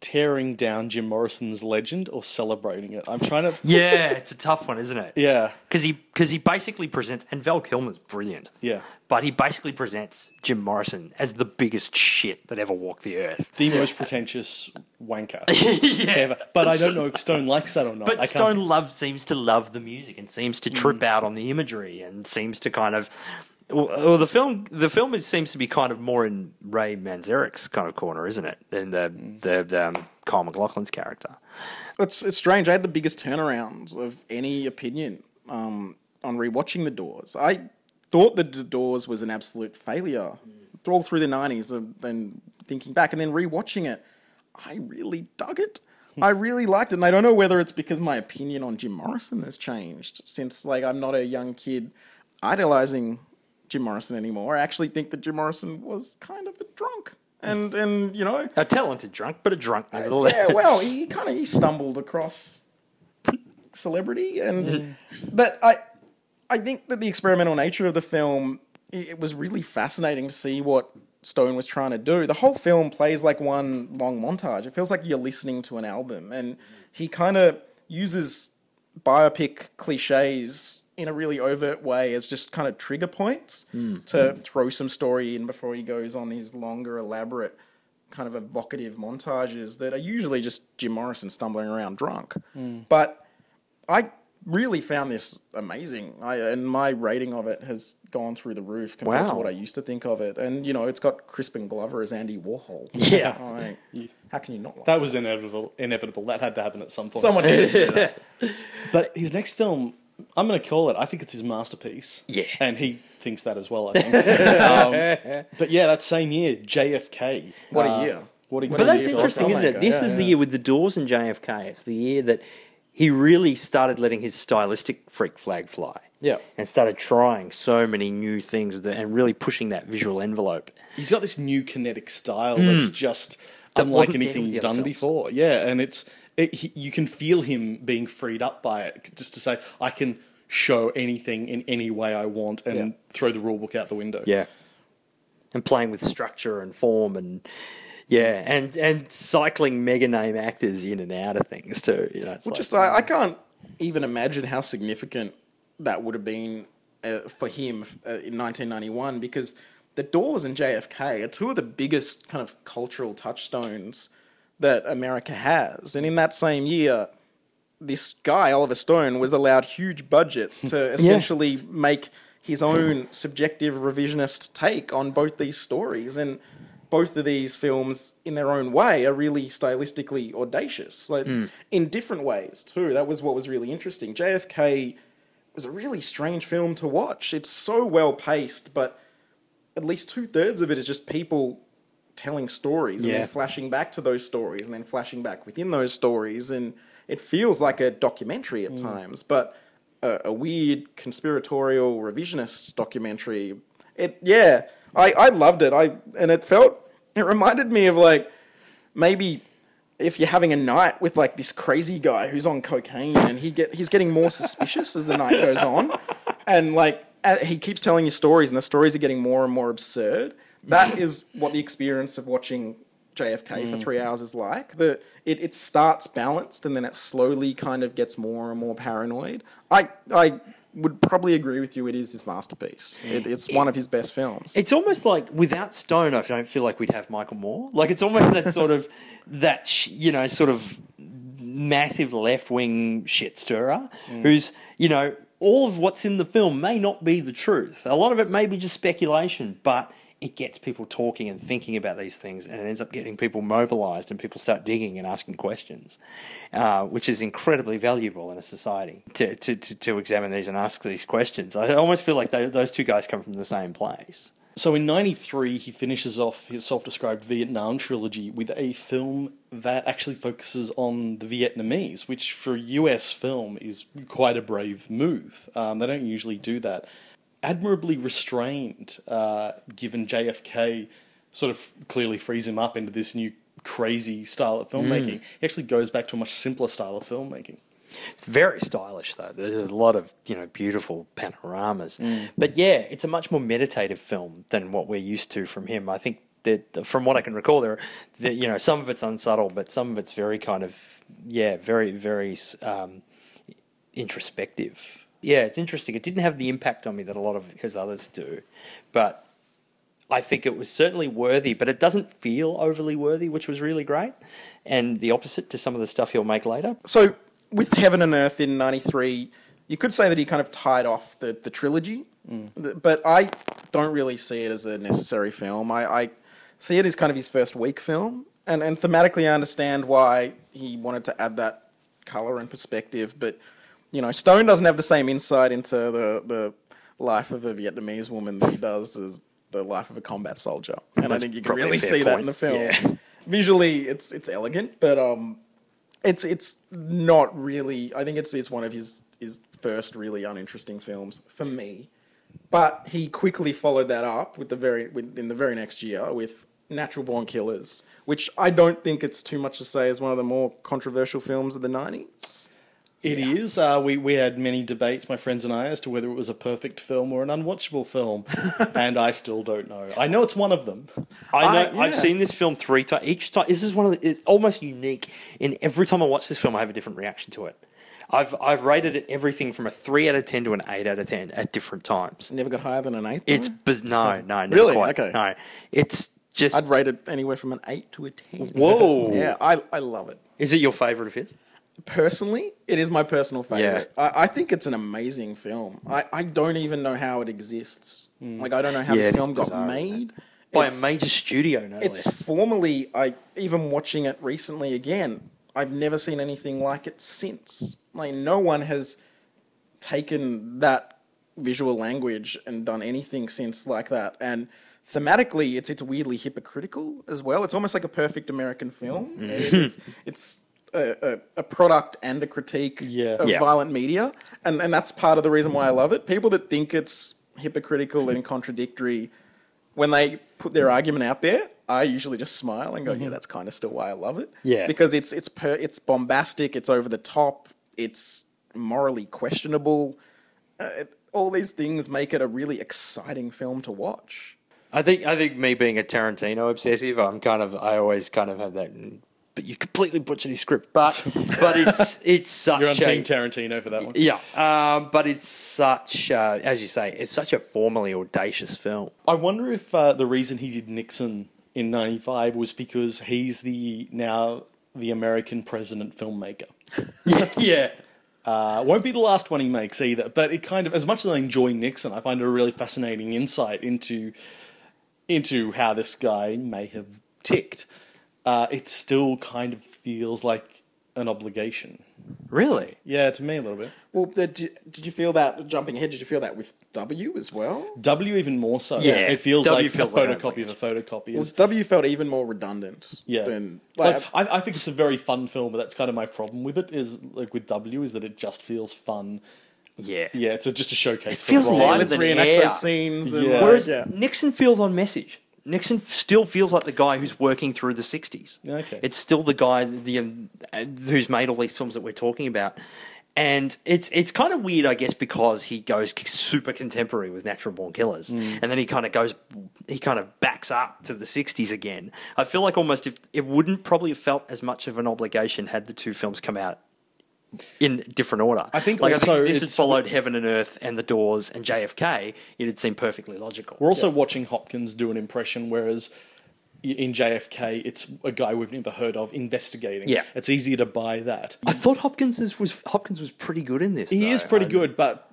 tearing down Jim Morrison's legend or celebrating it? I'm trying to. Yeah, it's a tough one, isn't it? Yeah, Because he, cause he basically presents, and Val Kilmer's brilliant. yeah. But he basically presents Jim Morrison as the biggest shit that ever walked the earth. The most pretentious wanker ever. But I don't know if Stone likes that or not. I But can't- Stone love seems to love the music and seems to trip mm. out on the imagery and seems to kind of. Well, well, the film the film seems to be kind of more in Ray Manzarek's kind of corner, isn't it? Than the the, the um, Kyle MacLachlan's character. It's it's strange. I had the biggest turnarounds of any opinion um, on rewatching The Doors. I thought The Doors was an absolute failure all through the nineties, and thinking back and then rewatching it, I really dug it. I really liked it, and I don't know whether it's because my opinion on Jim Morrison has changed since, like, I'm not a young kid idolizing Jim Morrison anymore. I actually think that Jim Morrison was kind of a drunk, and and you know, A talented drunk, but a drunk uh, nevertheless. yeah, well, he kind of he stumbled across celebrity, and mm. but I I think that the experimental nature of the film it it was really fascinating to see what Stone was trying to do. The whole film plays like one long montage. It feels like you're listening to an album, and he kind of uses biopic cliches in a really overt way as just kind of trigger points hmm. to hmm. throw some story in before he goes on these longer, elaborate, kind of evocative montages that are usually just Jim Morrison stumbling around drunk. Hmm. But I really found this amazing. I, and my rating of it has gone through the roof compared to what I used to think of it. And you know, it's got Crispin Glover as Andy Warhol. Yeah. Like, how can you not like That was inevitable. Inevitable. That had to happen at some point. Someone had to do that. But his next film, I'm going to call it. I think it's his masterpiece. Yeah. and he thinks that as well. I think. um, but yeah, that same year, JFK. What a Uh, year. What a But that's year interesting, isn't it? This Yeah, is the year with the Doors and JFK. It's the year that he really started letting his stylistic freak flag fly. Yeah. And started trying so many new things with it and really pushing that visual envelope. He's got this new kinetic style that's just unlike anything he's done films. before. Yeah, and it's it, he, you can feel him being freed up by it, just to say I can show anything in any way I want and Yeah. throw the rule book out the window. Yeah. And playing with structure and form and yeah, and and cycling mega name actors in and out of things too. You know, it's Well, like, just I, I can't even imagine how significant that would have been uh, for him uh, in 1991 because the Doors and JFK are two of the biggest kind of cultural touchstones that America has, and in that same year, this guy Oliver Stone was allowed huge budgets to essentially make his own subjective revisionist take on both these stories. And both of these films in their own way are really stylistically audacious like hmm. in different ways too. That was what was really interesting. JFK was a really strange film to watch. It's so well paced but at least two thirds of it is just people telling stories and then flashing back to those stories and then flashing back within those stories. And it feels like a documentary at mm. times but a, a weird conspiratorial revisionist documentary. It yeah I, I loved it. I and it felt it reminded me of like maybe if you're having a night with like this crazy guy who's on cocaine and he get he's getting more suspicious as the night goes on. And like he keeps telling you stories and the stories are getting more and more absurd that is what the experience of watching JFK for mm. three hours is like. The it, it starts balanced and then it slowly kind of gets more and more paranoid. I I would probably agree with you. It is his masterpiece. It, it's one of his best films. It's almost like without Stone, I don't feel like we'd have Michael Moore. Like it's almost that sort of that sh- you know sort of massive left wing shit stirrer mm. who's you know all of what's in the film may not be the truth. A lot of it may be just speculation, but it gets people talking and thinking about these things, and it ends up getting people mobilized, and people start digging and asking questions, uh, which is incredibly valuable in a society to, to, to, to examine these and ask these questions. I almost feel like those, those two guys come from the same place. So in '93, he finishes off his self-described Vietnam trilogy with a film that actually focuses on the Vietnamese, which for a US film is quite a brave move. Um, they don't usually do that. Admirably restrained, uh, given JFK sort of clearly frees him up into this new crazy style of filmmaking. He actually goes back to a much simpler style of filmmaking. It's very stylish though. There's a lot of you know beautiful panoramas, but yeah, it's a much more meditative film than what we're used to from him. I think that from what I can recall, there, that you know, some of it's unsubtle, but some of it's very kind of yeah, very very um, introspective. Yeah, it's interesting. It didn't have the impact on me that a lot of his others do, but I think it was certainly worthy, but it doesn't feel overly worthy, which was really great. And the opposite to some of the stuff he'll make later. so with Heaven and Earth in '93, you could say that he kind of tied off the the trilogy, mm. Th- but I don't really see it as a necessary film. I, I see it as kind of his first weak film, and and thematically, I understand why he wanted to add that color and perspective, but you know, Stone doesn't have the same insight into the the life of a Vietnamese woman that he does as the life of a combat soldier, and I think you can really see that in the film. Yeah. Visually, it's it's elegant, but um, it's it's not really. I think it's it's one of his his first really uninteresting films for me. But he quickly followed that up with the very with, in the very next year with Natural Born Killers, which I don't think it's too much to say is one of the more controversial films of the nineties. It is. Uh, we we had many debates, my friends and I, as to whether it was a perfect film or an unwatchable film, and I still don't know. I know it's one of them. I know. I- yeah. I've seen this film three times. Each time, this is one of the. It's almost unique. In every time I watch this film, I have a different reaction to it. I've I've rated it everything from a three out of ten to an eight out of ten at different times. Never got higher than an eight. It's biz- no, no, never Really? quite. Okay. No, it's just. I'd rate it anywhere from an eight to a ten. Whoa. Yeah, I I love it. Is it your favorite of his? Personally, it is my personal favorite. I, I think it's an amazing film. I, I don't even know how it exists. Hmm. Like I don't know how Yeah, is film got bizarre, isn't made. By It's- a major studio, no It's less. formally. I even watching it recently again. I've never seen anything like it since. Like no one has taken that visual language and done anything since like that. And thematically, it's it's weirdly hypocritical as well. It's almost like a perfect American film. Hmm. It's it's a, a, a product and a critique Yeah. of Yeah. violent media, and and that's part of the reason why I love it. People that think it's hypocritical and contradictory when they put their argument out there, I usually just smile and go, "Yeah, that's kind of still why I love it." Yeah. because it's it's per, it's bombastic, it's over the top, it's morally questionable. Uh, it- all these things make it a really exciting film to watch. I think I think me being a Tarantino obsessive, I'm kind of I always kind of have that. But you completely butchered his script, but but it's it's such You're on a Team Tarantino for that one. yeah. Um, but it's such uh, as you say, it's such a formally audacious film. I wonder if uh, the reason he did Nixon in '95 was because he's the now the American president filmmaker. yeah. Uh, won't be the last one he makes either. But it kind of, as much as I enjoy Nixon, I find it a really fascinating insight into into how this guy may have ticked. Uh, it still kind of feels like an obligation. Really? Yeah, to me a little bit. Well, did, did you feel that jumping ahead? Did you feel that with W as well? W even more so. Yeah, it feels W like feels a like photocopy that of a photocopy. Well, Is, W felt even more redundant. yeah, Than, like, like, I, I think it's a very fun film, but that's kind of my problem with it. Is like with W, is that it just feels fun. Yeah. Yeah, it's a, just a showcase. It feels for lighter Ryan. let's than reenact air. those scenes. And Yeah. Whereas yeah. Nixon feels on message. Nixon still feels like the guy who's working through the 60s. Okay. It's still the guy the, um, who's made all these films that we're talking about. And it's it's kind of weird, I guess, because he goes super contemporary with Natural Born Killers, Mm. and then he kind of goes, he kind of backs up to the '60s again. I feel like almost if it wouldn't probably have felt as much of an obligation had the two films come out in different order. I think like also I think this had followed Heaven and Earth and The Doors and JFK, it'd seem perfectly logical. We're also watching Hopkins do an impression, whereas in JFK, it's a guy we've never heard of investigating. Yeah. it's easier to buy that. I thought Hopkins was Hopkins was pretty good in this. He though. is pretty I- good, but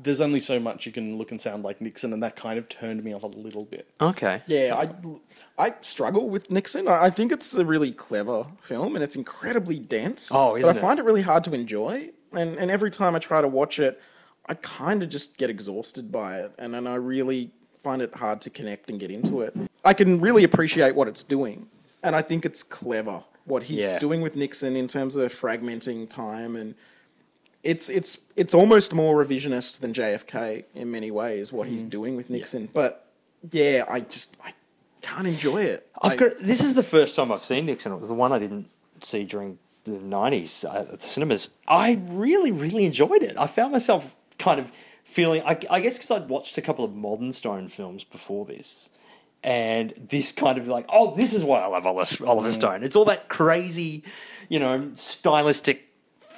there's only so much you can look and sound like Nixon, and that kind of turned me off a little bit. Okay. Yeah, I, I struggle with Nixon. I I think it's a really clever film and it's incredibly dense. Oh, isn't But I it? find it really hard to enjoy. And, and every time I try to watch it, I kind of just get exhausted by it. And then I really find it hard to connect and get into it. I can really appreciate what it's doing. And I think it's clever what he's Yeah. doing with Nixon in terms of fragmenting time and it's it's it's almost more revisionist than JFK in many ways what Mm. he's doing with Nixon. But yeah, I just I can't enjoy it. I've I- got. This is the first time I've seen Nixon. It was the one I didn't see during the nineties at the cinemas. I really, really enjoyed it. I found myself kind of feeling. I, I guess because I'd watched a couple of modern Stone films before this. And this kind of like, oh, this is why I love Oliver, Oliver Stone. It's all that crazy, you know, stylistic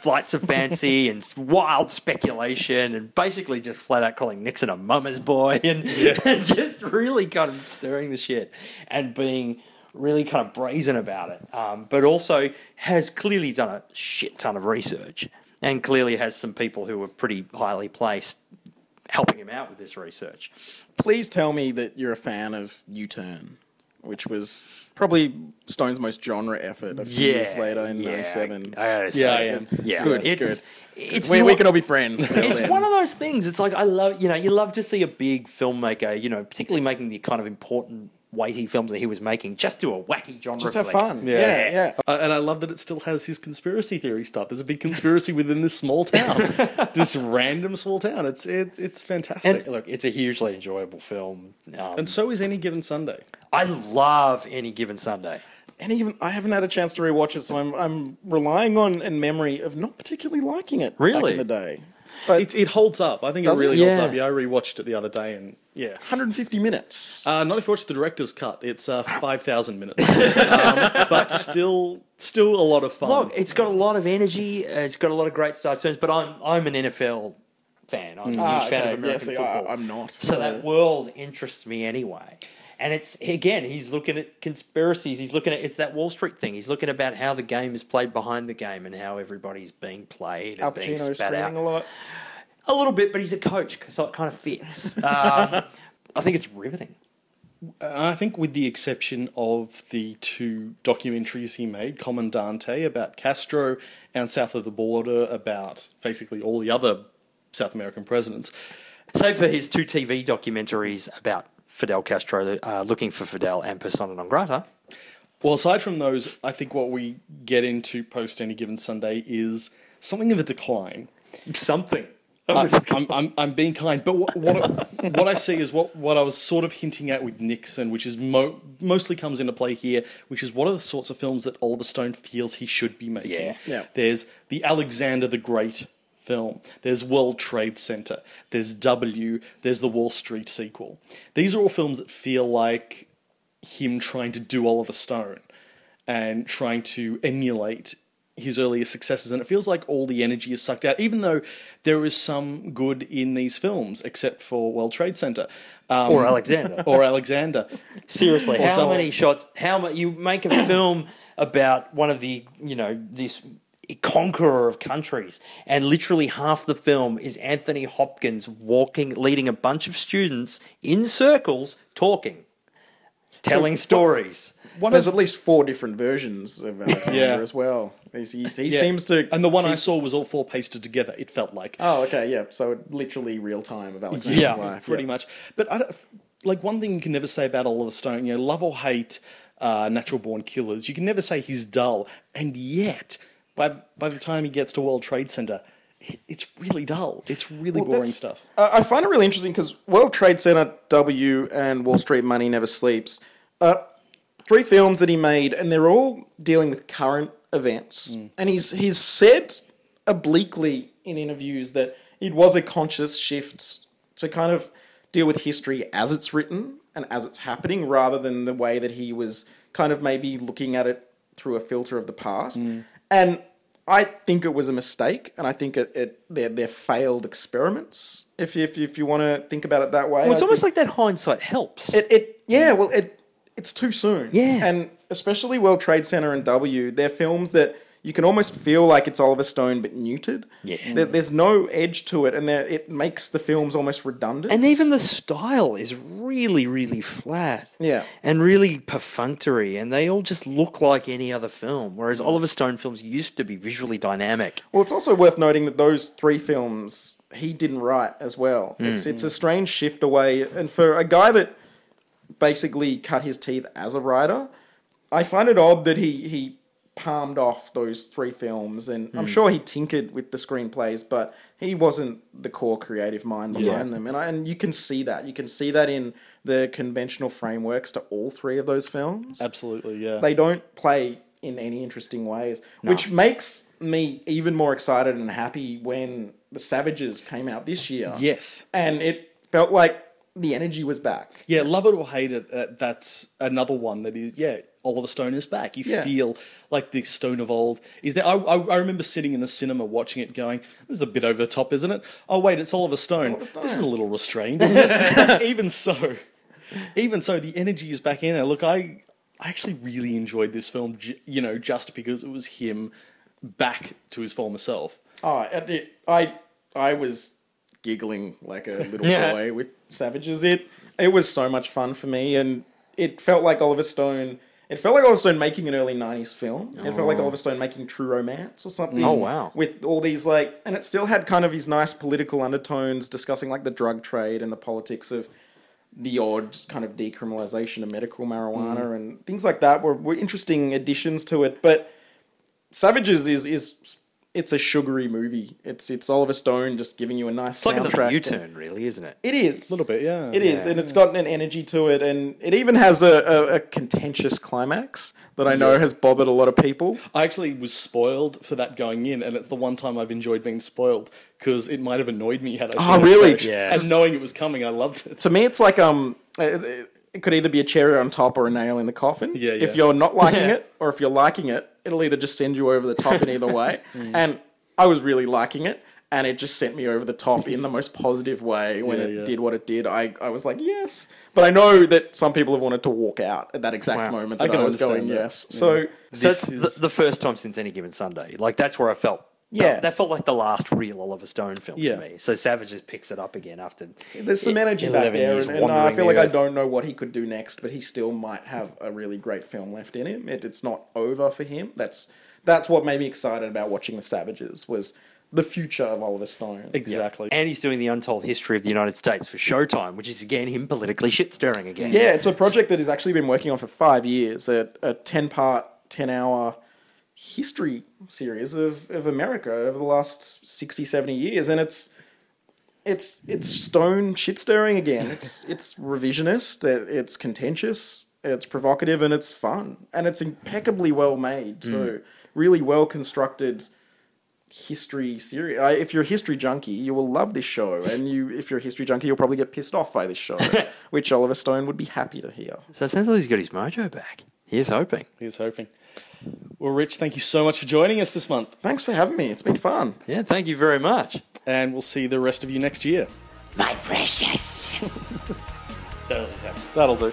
flights of fancy and wild speculation and basically just flat out calling Nixon a mama's boy and, and just really kind of stirring the shit and being really kind of brazen about it. Um, but also has clearly done a shit ton of research and clearly has some people who are pretty highly placed helping him out with this research. Please tell me that you're a fan of U Turn, which was probably Stone's most genre effort a few years later in yeah, '97. I gotta say, Yeah, am. Yeah, Good, it's, good. It's we, we can all be friends. it's then. one of those things. It's like I love, you know, you love to see a big filmmaker, you know, particularly making the kind of important, weighty films that he was making, just do a wacky genre. just have flick. fun. Yeah. Yeah, yeah. Uh, and I love that it still has his conspiracy theory stuff. There's a big conspiracy within this small town, this random small town. It's it, it's fantastic. And look, it's a hugely enjoyable film. Um, and so is any given Sunday. I love Any Given Sunday. And even I haven't had a chance to rewatch it, so I'm I'm relying on in memory of not particularly liking it back Really? in the day. But It, it holds up. I think it Does it? really holds Yeah. up. Yeah, I rewatched it the other day, and yeah. 150 minutes. Uh, not if you watch the director's cut. It's uh, five thousand minutes, um, but still, still a lot of fun. Look, it's got a lot of energy. uh, It's got a lot of great start turns. But I'm I'm an NFL fan. I'm a huge Ah, fan okay. of American yeah, see, football. I, I'm not. So that world interests me anyway. And it's again, he's looking at conspiracies. He's looking at it's that Wall Street thing. He's looking about how the game is played behind the game and how everybody's being played and Al being Pacino spat out screaming a lot. a little bit. But he's a coach, so it kind of fits. Um, I think it's riveting. I think, with the exception of the two documentaries he made, Comandante about Castro and South of the Border about basically all the other South American presidents, Save for his two TV documentaries about Fidel Castro, uh, looking for Fidel and Persona non grata. Well, aside from those, I think what we get into post any given Sunday is something of a decline. Something. I, I'm, I'm, I'm being kind, but what, what, what I see is what, what I was sort of hinting at with Nixon, which is mo- mostly comes into play here, which is what are the sorts of films that Oliver Stone feels he should be making. Yeah. Yeah. There's the Alexander the Great film. There's World Trade Center. There's W. There's the Wall Street sequel. These are all films that feel like him trying to do Oliver Stone and trying to emulate his earlier successes. And it feels like all the energy is sucked out, even though there is some good in these films, except for World Trade Center um, Or Alexander. or Alexander. Seriously, Or how double. many shots? How much? You make a film about one of the, you know, this conqueror of countries, and literally half the film is Anthony Hopkins walking, leading a bunch of students in circles, talking, telling stories. There's at least four different versions of Alexander Yeah. as well. He's, he's, he Yeah. seems to. And the one I saw was all four pasted together. It felt like Oh, okay, yeah. So literally real time of Alexander's Yeah, life. pretty yeah. much. But I don't, like one thing you can never say about Oliver Stone, you know, love or hate uh, Natural Born Killers, you can never say he's dull. And yet, by by the time he gets to World Trade Center, it's really dull. It's really Well, boring stuff. Uh, I find it really interesting because World Trade Center, W, and Wall Street Money Never Sleeps, uh, three films that he made, and they're all dealing with current events. Mm. And he's he's said obliquely in interviews that it was a conscious shift to kind of deal with history as it's written and as it's happening, rather than the way that he was kind of maybe looking at it through a filter of the past. Mm. And I think it was a mistake, and I think it, it they're, they're failed experiments. If you, if you, if you want to think about it that way, Well, it's I almost like that hindsight helps. it, it. Yeah, well, it it's too soon. Yeah. and especially World Trade Center and W, they're films that you can almost feel like it's Oliver Stone but neutered. Yeah. there, there's no edge to it, and there- it makes the films almost redundant. and even the style is really, really flat. Yeah. And really perfunctory. And they all just look like any other film. Whereas mm. Oliver Stone films used to be visually dynamic. Well, it's also worth noting that those three films he didn't write as well. Mm. It's it's a strange shift away, and for a guy that basically cut his teeth as a writer, I find it odd that he he palmed off those three films, and I'm sure he tinkered with the screenplays, but he wasn't the core creative mind behind them, and I, and you can see that. You can see that in the conventional frameworks to all three of those films Absolutely, yeah. they don't play in any interesting ways, which makes me even more excited and happy when the Savages came out this year. yes. and it felt like the energy was back. Yeah, love it or hate it, uh, that's another one that is, yeah, Oliver Stone is back. You Yeah. feel like the Stone of old is there. I, I, I remember sitting in the cinema watching it going, this is a bit over the top, isn't it? Oh, wait, it's Oliver Stone. Oliver Stone. This is a little restrained, isn't it? even so, even so, the energy is back in there. Look, I, I actually really enjoyed this film, you know, just because it was him back to his former self. Oh, and it, I I was giggling like a little Yeah. boy with Savages. It it was so much fun for me, and it felt like Oliver Stone. It felt like Oliver Stone making an early '90s film. It felt like oh. Oliver Stone making True Romance or something. Oh, wow. With all these like, and it still had kind of these nice political undertones, discussing like the drug trade and the politics of the odd kind of decriminalization of medical marijuana mm. and things like that were, were interesting additions to it. But Savages is is it's a sugary movie. It's it's Oliver Stone just giving you a nice It's like another soundtrack. U-turn, really, isn't it? It is A little bit, yeah. It is, Yeah. and it's got an energy to it, and it even has a, a, a contentious climax that I know has bothered a lot of people. I actually was spoiled for that going in, and it's the one time I've enjoyed being spoiled because it might have annoyed me had I seen Oh, really? fresh. Yeah. And knowing it was coming, I loved it. To me, it's like um, it it could either be a cherry on top or a nail in the coffin. Yeah, yeah. If you're not liking Yeah. it, or if you're liking it, it'll either just send you over the top in either way. Mm. And I was really liking it, and it just sent me over the top in the most positive way when Yeah, it yeah. did what it did. I, I was like, yes. But I know that some people have wanted to walk out at that exact Wow. moment I that can I, was going that. yes. So So This that's is- the, the first time since any given Sunday. Like that's where I felt. Yeah. that felt like the last real Oliver Stone film Yeah. to me. So Savages picks it up again after. There's some e- energy back there, and, and I feel the like I don't know what he could do next, but he still might have a really great film left in him. It, it's not over for him. That's that's what made me excited about watching The Savages was the future of Oliver Stone. Exactly. And he's doing the untold history of the United States for Showtime, which is again him politically shit stirring again. Yeah, it's a project that he's actually been working on for five years. A, a ten part, ten hour history series of, of America over the last 60, 70 years, and it's it's it's stone shit stirring again. It's it's revisionist. It, it's contentious. It's provocative, and it's fun, and it's impeccably well made too. Really well constructed history series. Uh, if you're a history junkie, you will love this show, and you if you're a history junkie, you'll probably get pissed off by this show, which Oliver Stone would be happy to hear. So it sounds like he's got his mojo back. Here's hoping. Here's hoping. Well, Rich, thank you so much for joining us this month, Thanks for having me. It's been fun. Yeah, thank you very much. and we'll see the rest of you next year. My precious. That'll do.